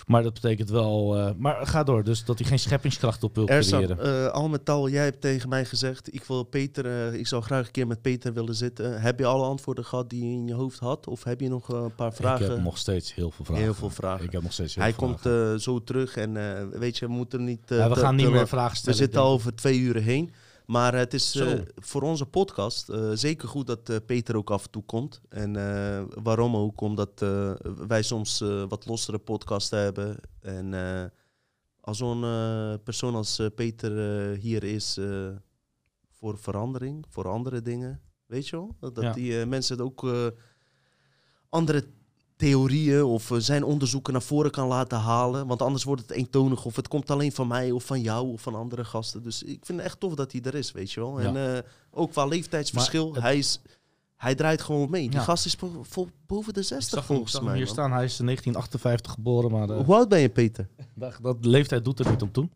Maar dat betekent wel. eh, maar ga door. Dus dat hij geen scheppingskracht op wil creëren. eh, al met al, jij hebt tegen mij gezegd, ik wil Peter, eh, ik zou graag een keer met Peter willen zitten. Heb je alle antwoorden gehad die je in je hoofd had? Of heb je nog een paar ik vragen? heb nog steeds heel veel vragen. Heel veel vragen. Ik heb nog steeds heel Hij veel komt vragen. zo terug en weet je, we moeten niet... Ja, we gaan niet meer vragen We stellen. zitten ik al over twee uren heen. Maar het is eh, voor onze podcast eh, zeker goed dat eh, Peter ook af en toe komt. En waarom ook? Omdat wij soms wat lossere podcasten hebben. En als zo'n persoon als Peter hier is voor verandering, voor andere dingen. Weet je wel? Dat, Ja. die mensen het ook andere theorieën of eh, zijn onderzoeken naar voren kan laten halen. Want anders wordt het eentonig of het komt alleen van mij of van jou of van andere gasten. Dus ik vind het echt tof dat hij er is, weet je wel. En eh, ook qua leeftijdsverschil, het- hij, is, hij draait gewoon mee. Die Ja. gast is vol- boven de Ik 60 zag, hem- ik volgens mij. hier man. staan. Hij is in 1958 geboren. Maar eh, Hoe oud ben je, Peter? dat, leeftijd doet er niet om toe.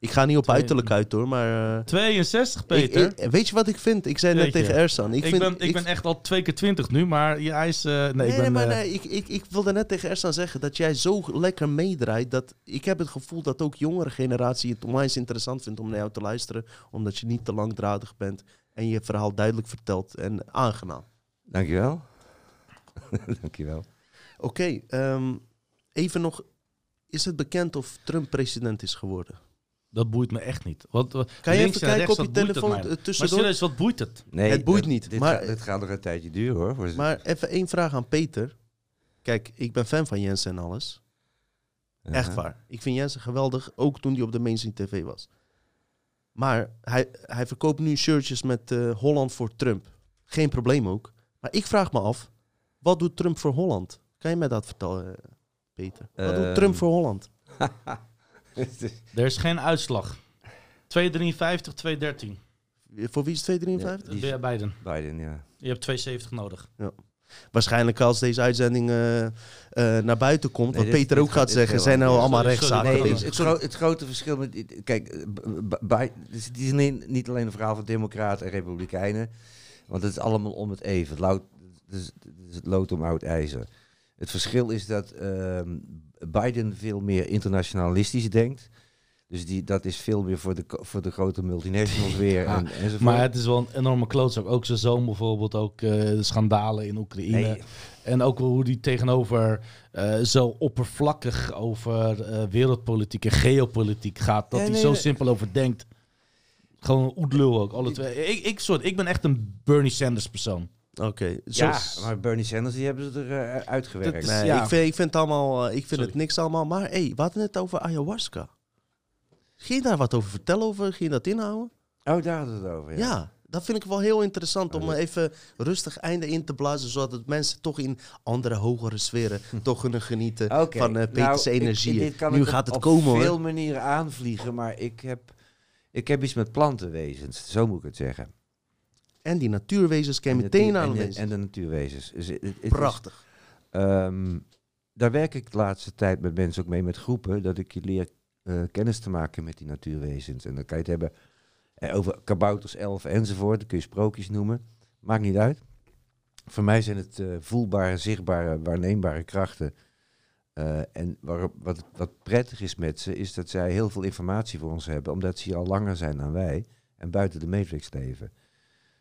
Ik ga niet op uiterlijk uit hoor, maar... eh, 62, Peter. ik- ik- weet je wat ik vind? Ik zei net tegen Ersan. Ik, Ik, vind, ben, ik, ben echt al twee keer 20 nu, maar ja, hij is. eh, nee, Nee, ik ben. maar eh, nee, ik, ik, ik wilde net tegen Ersan zeggen dat jij zo lekker meedraait. Dat ik heb het gevoel dat ook jongere generatie het onwijs interessant vindt om naar jou te luisteren. Omdat je niet te langdradig bent en je verhaal duidelijk vertelt en aangenaam. Dankjewel. Dankjewel. Oké, ehm, even nog. Is het bekend of Trump president is geworden? Dat boeit me echt niet. Want, eh, Kan je even en kijken op je telefoon eh, Maar tussendoor? serieus, wat boeit het? Nee, Het boeit niet, Dit, maar- gaat, dit gaat nog een tijdje duren hoor. Voor- Maar even één vraag aan Peter. Kijk, ik ben fan van Jensen en alles. Echt Ja. waar. Ik vind Jensen geweldig, ook toen hij op de mainstream tv was. Maar hij, hij verkoopt nu shirtjes met eh, Holland voor Trump. Geen probleem ook. Maar ik vraag me af, wat doet Trump voor Holland? Kan je mij dat vertellen, Peter? Wat doet Ehm. Trump voor Holland? Er is geen uitslag. 253, 213. Voor wie is 253? Die Ben jij beiden. Biden, ja. Je hebt 270 nodig. Waarschijnlijk als deze uitzending eh, eh, naar buiten komt, Nee, wat dit- Peter dit ook gaat- gaat dit zeggen, zijn er al allemaal rechtszaken Nee, het, gro- het grote verschil met... Kijk, eh, B- B- Bi- dus het is niet, niet alleen een verhaal van democraten en republikeinen. Want het is allemaal om het even. Het, lood, het, is, het is het lood om oud ijzer. Het verschil is dat ehm, Biden veel meer internationalistisch denkt. Dus die, dat is veel meer voor de, voor de grote multinationals weer. Ja, en, enzovoort. Maar het is wel een enorme klootzak. Ook zijn zoon bijvoorbeeld, ook eh, de schandalen in Oekraïne. Nee, En ook wel hoe die tegenover eh, zo oppervlakkig over eh, wereldpolitiek en geopolitiek gaat. Dat hij nee, zo simpel over denkt. Gewoon oedlul ook, alle twee. Ik, ik, soort, ik ben echt een Bernie Sanders persoon. Oké, ja, maar Bernie Sanders die hebben ze er eh, uitgewerkt. Nee, Ja. ik, vind, ik vind het allemaal, eh, ik vind Sorry. het niks allemaal. Maar hey, we hadden het over ayahuasca. Ging je daar wat over vertellen over? Ging je dat inhouden? Oh, daar hadden we het over. Ja. Ja. dat vind ik wel heel interessant om even rustig einde in te blazen, zodat het mensen toch in andere hogere sferen toch kunnen genieten van eh Peters nou, energie. Nu gaat op, het op komen hoor. veel manieren aanvliegen, maar ik heb, ik heb iets met plantenwezens, zo moet ik het zeggen. En die natuurwezens kan je En de meteen aan en, en de natuurwezens. Dus het- het is, Prachtig. ehm, daar werk ik de laatste tijd met mensen ook mee, met groepen, dat ik je leer eh, kennis te maken met die natuurwezens. En dan kan je het hebben eh, over kabouters, elfen enzovoort. Dan kun je sprookjes noemen. Maakt niet uit. Voor mij zijn het eh, voelbare, zichtbare, waarneembare krachten. En waarop, wat, wat prettig is met ze, is dat zij heel veel informatie voor ons hebben, omdat ze hier al langer zijn dan wij en buiten de matrix leven.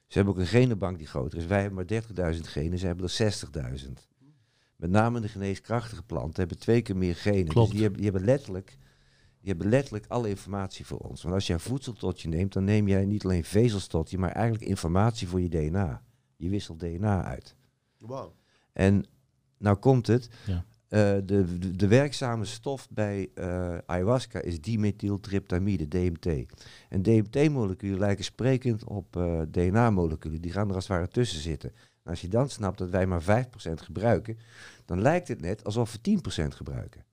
Ze hebben ook een genenbank die groter is. Wij hebben maar 30.000 genen, ze hebben er 60.000. Met name de geneeskrachtige planten hebben twee keer meer genen. Klopt. Dus die hebben, die, hebben letterlijk, die hebben letterlijk alle informatie voor ons. Want als jij voedsel tot je neemt, dan neem jij niet alleen vezels tot je, maar eigenlijk informatie voor je DNA. Je wisselt DNA uit. Wauw. En nou komt het. Ja. Eh, de, de, de werkzame stof bij eh, ayahuasca is dimethyltryptamide, DMT. En DMT-moleculen lijken sprekend op eh, DNA-moleculen. Die gaan er als het ware tussen zitten. En als je dan snapt dat wij maar 5% gebruiken, dan lijkt het net alsof we 10% gebruiken.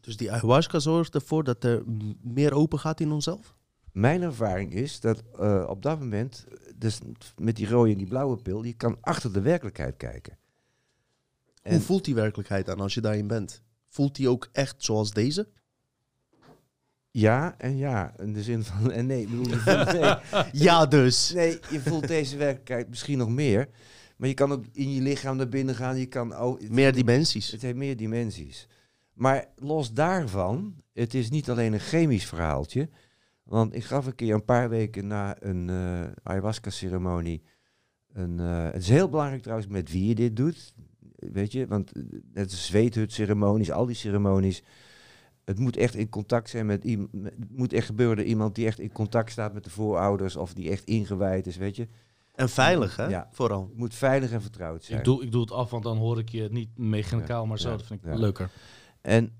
Dus die ayahuasca zorgt ervoor dat er meer open gaat in onszelf? Mijn ervaring is dat op dat moment, dus met die rode en die blauwe pil, je kan achter de werkelijkheid kijken. Hoe voelt die werkelijkheid dan als je daarin bent? Voelt die ook echt zoals deze? Ja en ja, in de zin van, en nee, bedoel, voelt, nee, Ja, dus. Nee, je voelt deze werkelijkheid misschien nog meer. Maar je kan ook in je lichaam naar binnen gaan. Je kan ook, het, Meer dimensies. het heeft meer dimensies. Maar los daarvan, het is niet alleen een chemisch verhaaltje. Want ik gaf een keer een paar weken na een eh, ayahuasca-ceremonie. Een, eh, het is heel belangrijk trouwens met wie je dit doet. Weet je, want eh, net als zweethut-ceremonies, al die ceremonies. Het moet echt in contact zijn met iemand. Het moet echt gebeuren door iemand die echt in contact staat met de voorouders. Of die echt ingewijd is, weet je. En veilig, hè? Ja. Vooral. Het moet veilig en vertrouwd zijn. Ik doe, ik doe het af, want dan hoor ik je niet mechanicaal, maar zo. Ja. Dat vind ik Ja. leuker. En,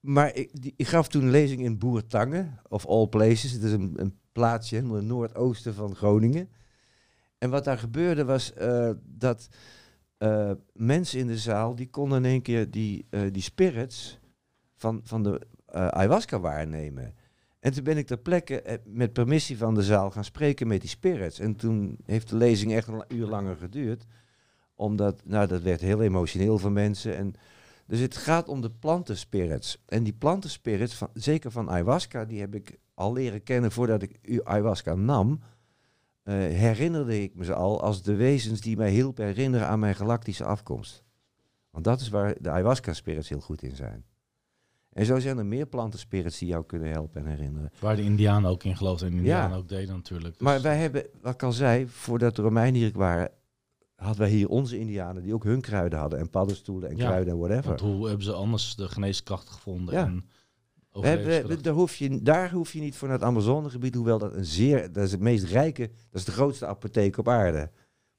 maar ik, die, ik gaf toen een lezing in Boertangen, of all places. Het is een, een plaatsje helemaal in het noordoosten van Groningen. En wat daar gebeurde was eh, dat eh, mensen in de zaal, die konden in één keer die, eh, die spirits van, van de eh, ayahuasca waarnemen. En toen ben ik ter plekke met permissie van de zaal gaan spreken met die spirits. En toen heeft de lezing echt een uur langer geduurd. Omdat, nou, dat werd heel emotioneel voor mensen. En dus het gaat om de plantenspirits. En die plantenspirits, van, zeker van ayahuasca, die heb ik al leren kennen voordat ik ayahuasca nam. Eh, herinnerde ik me ze al als de wezens die mij hielpen herinneren aan mijn galactische afkomst. Want dat is waar de ayahuasca-spirits heel goed in zijn. En zo zijn er meer plantenspirits die jou kunnen helpen en herinneren. Waar de Indianen ook in geloofden en de Indianen Ja. ook deden natuurlijk. Dus- Maar wij hebben, wat ik al zei, voordat de Romeinen hier waren, hadden wij hier onze Indianen die ook hun kruiden hadden. En paddenstoelen en Ja, kruiden en whatever. Want hoe hebben ze anders de geneeskracht gevonden? Ja. En We hebben, daar, hoef je, daar hoef je niet voor naar het Amazonegebied, hoewel dat een zeer, dat is het meest rijke, dat is de grootste apotheek op aarde.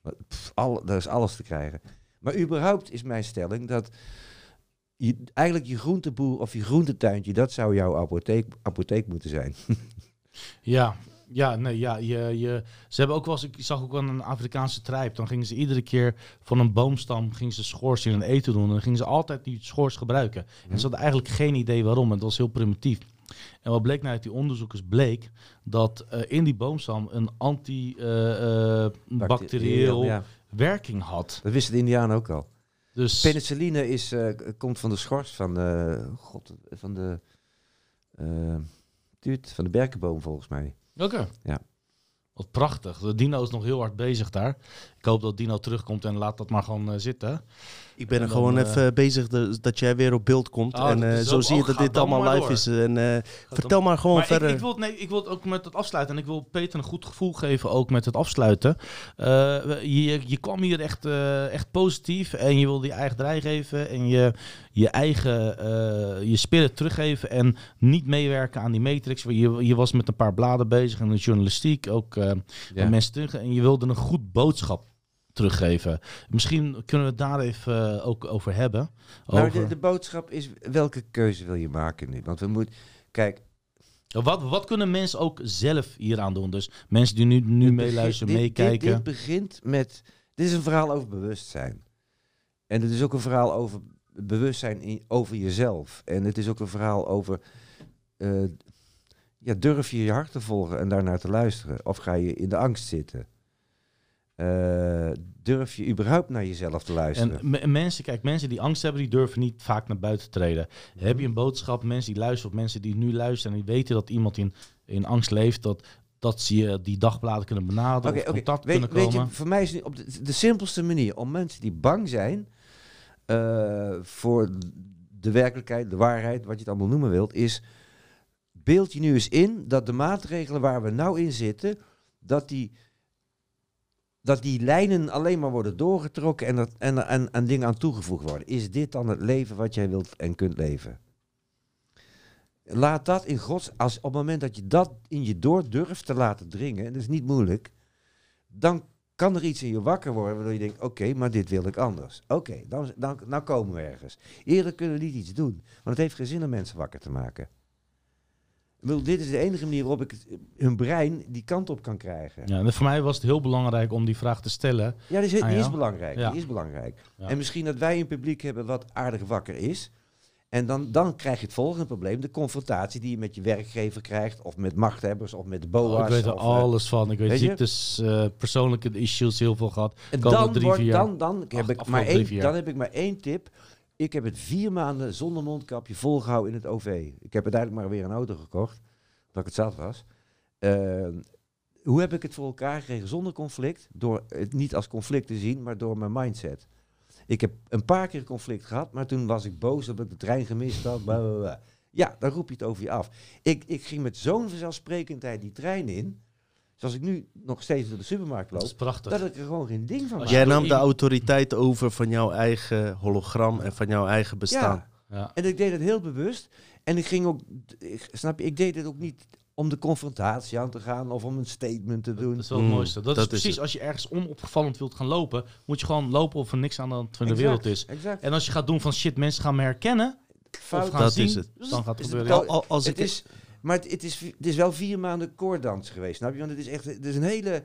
Maar, pff, al, daar is alles te krijgen. Maar überhaupt is mijn stelling dat je, eigenlijk je groenteboer of je groentetuintje, dat zou jouw apotheek, apotheek moeten zijn. Ja, ja, nee, ja. Je, je, ze hebben ook wel eens, ik zag ook wel een Afrikaanse trijp. Dan gingen ze iedere keer van een boomstam gingen ze schors in een eten doen. En dan gingen ze altijd die schors gebruiken. En ze hadden eigenlijk geen idee waarom. Het was heel primitief. En wat bleek nou uit die onderzoekers bleek dat eh, in die boomstam een antibacterieel ja. werking had. Dat wisten de Indianen ook al. Dus Penicilline is, eh, komt van de schors van, eh, God, van de, eh, tuut, van de berkenboom volgens mij. Oké. Ja. Wat prachtig. De Dino is nog heel hard bezig daar. Ik hoop dat Dino terugkomt en laat dat maar gewoon eh, zitten. Ik ben er dan, gewoon eh, even bezig de- dat jij weer op beeld komt. Oh, en eh, zo ook- zie je oh, dat dit allemaal live door. is. En eh, dan- vertel maar gewoon maar ik, verder. ik, wil, nee, ik wil het ook met het afsluiten. En ik wil Peter een goed gevoel geven ook met het afsluiten. Eh, je, je kwam hier echt, eh, echt positief. En je wilde je eigen draai geven. En je, je eigen eh, je spirit teruggeven. En niet meewerken aan die matrix. Je, je was met een paar bladen bezig. En de journalistiek ook. eh, Ja. mensen terug. En je wilde een goed boodschap teruggeven. Misschien kunnen we het daar even eh, ook over hebben. Maar Over- de, de boodschap is, welke keuze wil je maken nu? Want we moeten, kijk, Wat, wat kunnen mensen ook zelf hieraan doen? Dus mensen die nu, nu meeluisteren, meekijken. Dit, dit begint met, dit is een verhaal over bewustzijn. En het is ook een verhaal over bewustzijn in, over jezelf. En het is ook een verhaal over, eh, ja, durf je je hart te volgen en daarnaar te luisteren? Of ga je in de angst zitten? Eh, durf je überhaupt naar jezelf te luisteren? En me- mensen, kijk, mensen die angst hebben, die durven niet vaak naar buiten te treden. Heb je een boodschap, mensen die luisteren, of mensen die nu luisteren en die weten dat iemand in, in angst leeft, dat, dat ze je die dagbladen kunnen benaderen, of contact Weet, kunnen weet komen. je, voor mij is het op de, de simpelste manier om mensen die bang zijn eh, voor de werkelijkheid, de waarheid, wat je het allemaal noemen wilt, is beeld je nu eens in dat de maatregelen waar we nou in zitten, dat die, dat die lijnen alleen maar worden doorgetrokken en, dat, en, en, en dingen aan toegevoegd worden. Is dit dan het leven wat jij wilt en kunt leven? Laat dat in Gods, als op het moment dat je dat in je door durft te laten dringen, en dat is niet moeilijk, dan kan er iets in je wakker worden waardoor je denkt, oké, maar dit wil ik anders. Oké, dan, dan, nou komen we ergens. Eerder kunnen we niet iets doen, want het heeft geen zin om mensen wakker te maken. Bedoel, dit is de enige manier waarop ik het- hun brein die kant op kan krijgen. Ja, Ja, en voor mij was het heel belangrijk om die vraag te stellen. die is, die ja? is belangrijk. Ja. Die is belangrijk. Ja. En misschien dat wij een publiek hebben wat aardig wakker is. En dan, dan krijg je het volgende probleem, de confrontatie die je met je werkgever krijgt, of met machthebbers, of met de Oh, BOA's. ik weet er of, eh, alles van. Ik weet, ziektes, eh, persoonlijke issues heel veel gehad. En dan, drie, wordt, dan, dan, heb ik maar één, dan heb ik maar één tip. Ik heb het vier maanden zonder mondkapje volgehouden in het OV. Ik heb uiteindelijk maar weer een auto gekocht, omdat ik het zat was. Eh, hoe heb ik het voor elkaar gekregen zonder conflict? Door het niet als conflict te zien, maar door mijn mindset. Ik heb een paar keer conflict gehad, maar toen was ik boos omdat ik de trein gemist had. Ja, dan roep je het over je af. Ik, ik ging met zo'n vanzelfsprekendheid die trein in, zoals ik nu nog steeds door de supermarkt Dat loop, is prachtig. dat ik er gewoon geen ding van maak. Jij nam de autoriteit over van jouw eigen hologram en van jouw eigen bestaan. Ja, Ja. en ik deed het heel bewust. En ik ging ook, ik, snap je, ik deed het ook niet om de confrontatie aan te gaan of om een statement te doen. Dat is wel het Mm, mooiste. Dat, dat is is precies het. als je ergens onopvallend wilt gaan lopen, moet je gewoon lopen of er niks aan de hand van de Exact, wereld is. Exact. En als je gaat doen van shit, mensen gaan me herkennen Fout. of gaan Dat zien, is het. dan gaat het Is het gebeuren. Al- al- als het ik, is, maar het, het, is, het is wel vier maanden koorddans geweest, snap je? Want het is echt het is een hele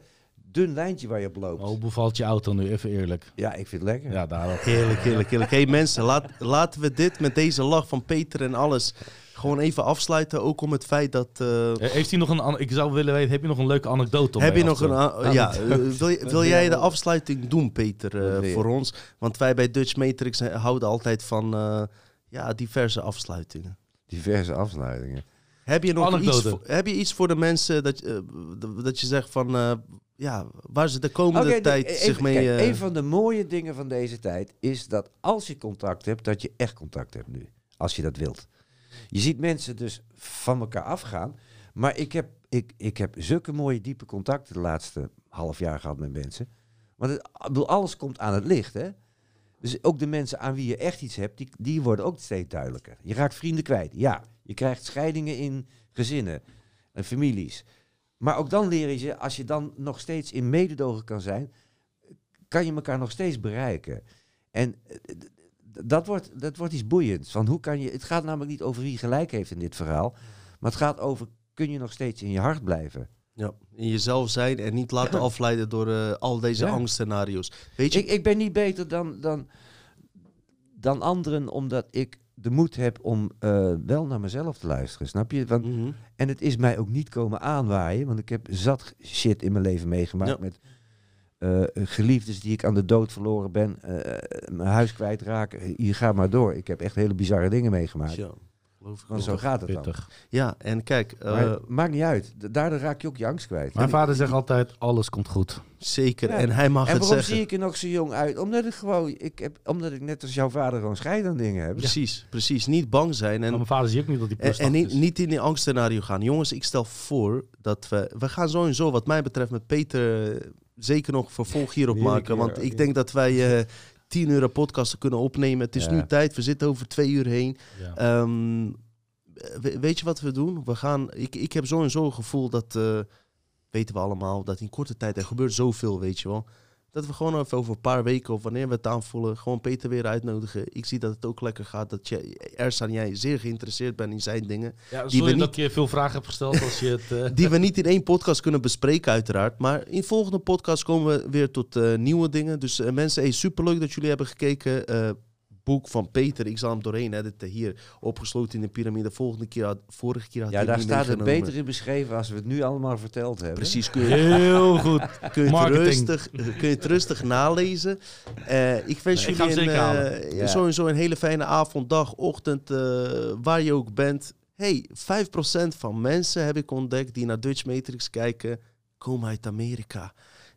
dun lijntje waar je op loopt. Oh, hoe bevalt je auto nu? Even eerlijk. Ja, ik vind het lekker. Ja, daarop. Heerlijk, heerlijk, heerlijk. Hey mensen, laat, laten we dit met deze lach van Peter en alles gewoon even afsluiten. Ook om het feit dat... eh, Eh, Heeft hij nog een... an- Ik zou willen weten, heb je nog een leuke anekdote? om heb je nog een... ja, eh, wil, wil jij de afsluiting doen, Peter, eh, voor ons? Want wij bij Dutch Matrix houden altijd van eh, ja, diverse afsluitingen. Diverse afsluitingen. Heb je nog iets Anekdote. heb je iets voor de mensen dat, je, eh, dat je zegt van... eh, ja, waar ze de komende tijd de- zich even- mee... kijk, eh, een van de mooie dingen van deze tijd is dat als je contact hebt, dat je echt contact hebt nu. Als je dat wilt. Je ziet mensen dus van elkaar afgaan. Maar ik heb, ik, ik heb zulke mooie diepe contacten de laatste half jaar gehad met mensen. Want het, alles komt aan het licht, hè. Dus ook de mensen aan wie je echt iets hebt, die, die worden ook steeds duidelijker. Je raakt vrienden kwijt, ja. Je krijgt scheidingen in gezinnen en families. Maar ook dan leer je ze, als je dan nog steeds in mededogen kan zijn, kan je elkaar nog steeds bereiken. En eh, dat wordt, dat wordt iets boeiends. Van hoe kan je, het gaat namelijk niet over wie gelijk heeft in dit verhaal. Maar het gaat over, kun je nog steeds in je hart blijven? Ja, in jezelf zijn en niet laten afleiden door eh, al deze Ja. angstscenario's. Weet je, Ik, ik ben niet beter dan, dan, dan anderen omdat ik de moed heb om eh, wel naar mezelf te luisteren, snap je? Want, Mhm. en het is mij ook niet komen aanwaaien, want ik heb zat shit in mijn leven meegemaakt Ja. met eh, geliefdes die ik aan de dood verloren ben, mijn huis kwijtraken. Hier ga maar door. Ik heb echt hele bizarre dingen meegemaakt. Geloof ik Want zo gaat het dan. Ja, en kijk, eh, maakt niet uit. Da- Daardoor raak je ook je angst kwijt. Mijn En- vader zegt altijd, alles komt goed. zeker. Ja. En hij mag en het waarom zeggen. zie ik er nog zo jong uit? Omdat ik gewoon, ik heb, omdat ik net als jouw vader gewoon scheid aan dingen heb. Precies, precies. Niet bang zijn. Maar En, mijn vader zie ook niet dat hij en, plus en niet, niet in die angstscenario gaan. Jongens, ik stel voor dat we... We gaan zo en zo, wat mij betreft, met Peter eh, zeker nog vervolg hierop maken. Want ik denk dat wij eh 10 uur podcasten kunnen opnemen. Het is Ja. nu tijd. We zitten over twee uur heen. Ja. Ehm, we- weet je wat we doen? We gaan, ik, ik heb zo en zo een gevoel dat, eh, weten we allemaal, dat in korte tijd er gebeurt zoveel, weet je wel. Dat we gewoon even over een paar weken of wanneer we het aanvoelen, gewoon Peter weer uitnodigen. Ik zie dat het ook lekker gaat, dat je, Ersan, jij zeer geïnteresseerd bent in zijn dingen. Ja, we sorry niet- dat ik je veel vragen heb gesteld als je het... eh, Die we niet in één podcast kunnen bespreken, uiteraard. Maar in volgende podcast komen we weer tot eh, nieuwe dingen. Dus eh, mensen, hey, superleuk dat jullie hebben gekeken. Eh, boek van Peter, ik zal hem doorheen editen hier, opgesloten in de piramide. Volgende keer had, vorige keer had Ja, hij daar niet staat het beter in beschreven als we het nu allemaal verteld hebben. Precies, kun je, Heel goed. kun je, het, Marketing. rustig, kun je het rustig nalezen. Eh, ik wens Nee, ik jullie een, eh, halen. Ja. sowieso een hele fijne avond, dag, ochtend, eh, waar je ook bent. Hey, 5% van mensen heb ik ontdekt die naar Dutch Matrix kijken, komen uit Amerika.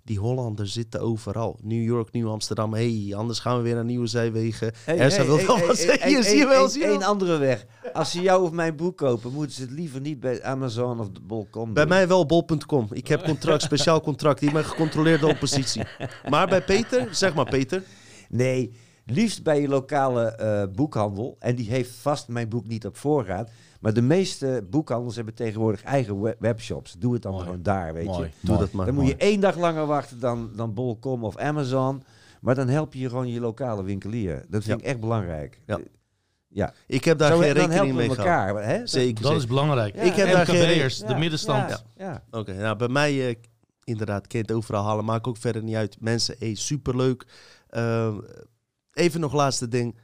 Die Hollanders zitten overal. New York, Nieuw Amsterdam. hey, anders gaan we weer naar nieuwe zijwegen. Ersa wil wel wat zeggen. Hier, zie je wel, zie je Eén wel. andere weg. Als ze jou of mijn boek kopen, moeten ze het liever niet bij Amazon of de Bol.com Bij mij wel bol.com. Ik heb contract, speciaal contract. Die mijn gecontroleerde oppositie. Maar bij Peter, zeg maar Peter. Nee, liefst bij je lokale eh, boekhandel. En die heeft vast mijn boek niet op voorraad. Maar de meeste boekhandels hebben tegenwoordig eigen we- webshops. Doe het dan Mooi. gewoon daar, weet Mooi. je. Doe dat maar. Dan moet je één dag langer wachten dan, dan Bol.com of Amazon. Maar dan help je gewoon je lokale winkelier. Dat vind Ja. ik echt belangrijk. Ja. Ja. Ik heb daar Zo, geen rekening mee elkaar. Hè? Zeker, Dat is belangrijk. Ja. Ik heb daar geen de middenstand. Ja, ja. Oké, nou bij mij, eh, inderdaad, kan het overal halen. Maakt ook verder niet uit. Mensen, hey, superleuk. Eh, even nog laatste ding.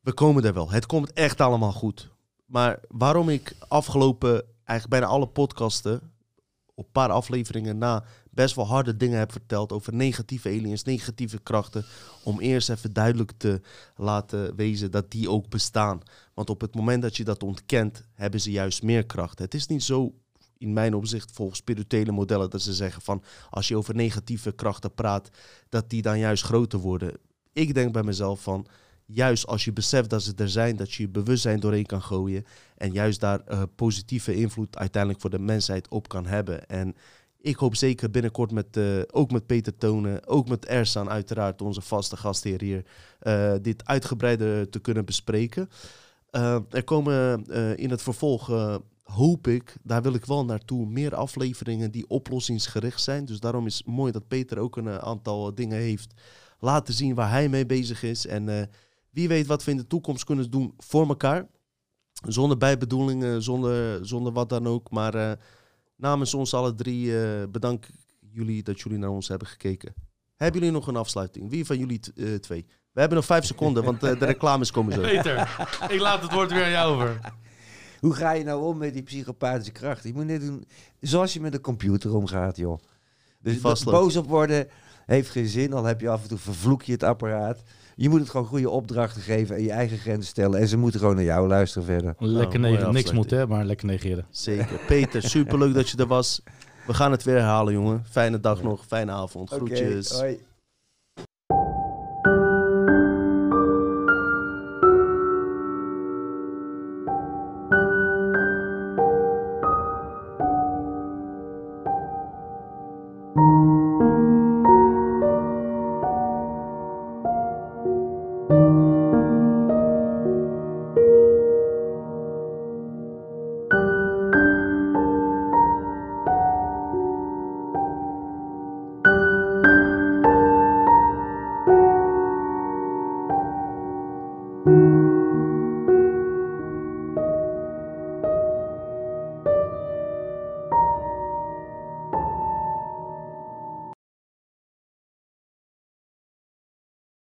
We komen er wel. Het komt echt allemaal goed. Maar waarom ik afgelopen, eigenlijk bijna alle podcasten, op een paar afleveringen na, best wel harde dingen heb verteld over negatieve aliens, negatieve krachten. Om eerst even duidelijk te laten wezen dat die ook bestaan. Want op het moment dat je dat ontkent, hebben ze juist meer kracht. Het is niet zo, in mijn opzicht, volgens spirituele modellen, dat ze zeggen van als je over negatieve krachten praat, dat die dan juist groter worden. Ik denk bij mezelf van, juist als je beseft dat ze er zijn, dat je je bewustzijn doorheen kan gooien en juist daar eh, positieve invloed uiteindelijk voor de mensheid op kan hebben. En ik hoop zeker binnenkort met, eh, ook met Peter Tonen, ook met Ersan uiteraard, onze vaste gastheer hier, eh, dit uitgebreider te kunnen bespreken. Er komen in het vervolg, hoop ik, daar wil ik wel naartoe, meer afleveringen die oplossingsgericht zijn. Dus daarom is het mooi dat Peter ook een aantal dingen heeft laten zien waar hij mee bezig is. En wie weet wat we in de toekomst kunnen doen voor elkaar. Zonder bijbedoelingen, zonder, zonder wat dan ook. Maar eh, namens ons alle drie eh, bedank ik jullie dat jullie naar ons hebben gekeken. Hebben jullie nog een afsluiting? Wie van jullie eh, twee? We hebben nog vijf seconden, want eh, de reclames komen zo. Peter, ik laat het woord weer aan jou over. Hoe ga je nou om met die psychopathische kracht? Je moet net doen zoals je met een computer omgaat, joh. Dus boos op worden heeft geen zin. Al heb je af en toe vervloek je het apparaat. Je moet het gewoon goede opdrachten geven en je eigen grenzen stellen. En ze moeten gewoon naar jou luisteren verder. Lekker mooie negeren. Niks moet, hè, maar lekker negeren. Zeker. Peter, superleuk dat je er was. We gaan het weer herhalen, jongen. Fijne dag nog, fijne avond. Groetjes. Oké,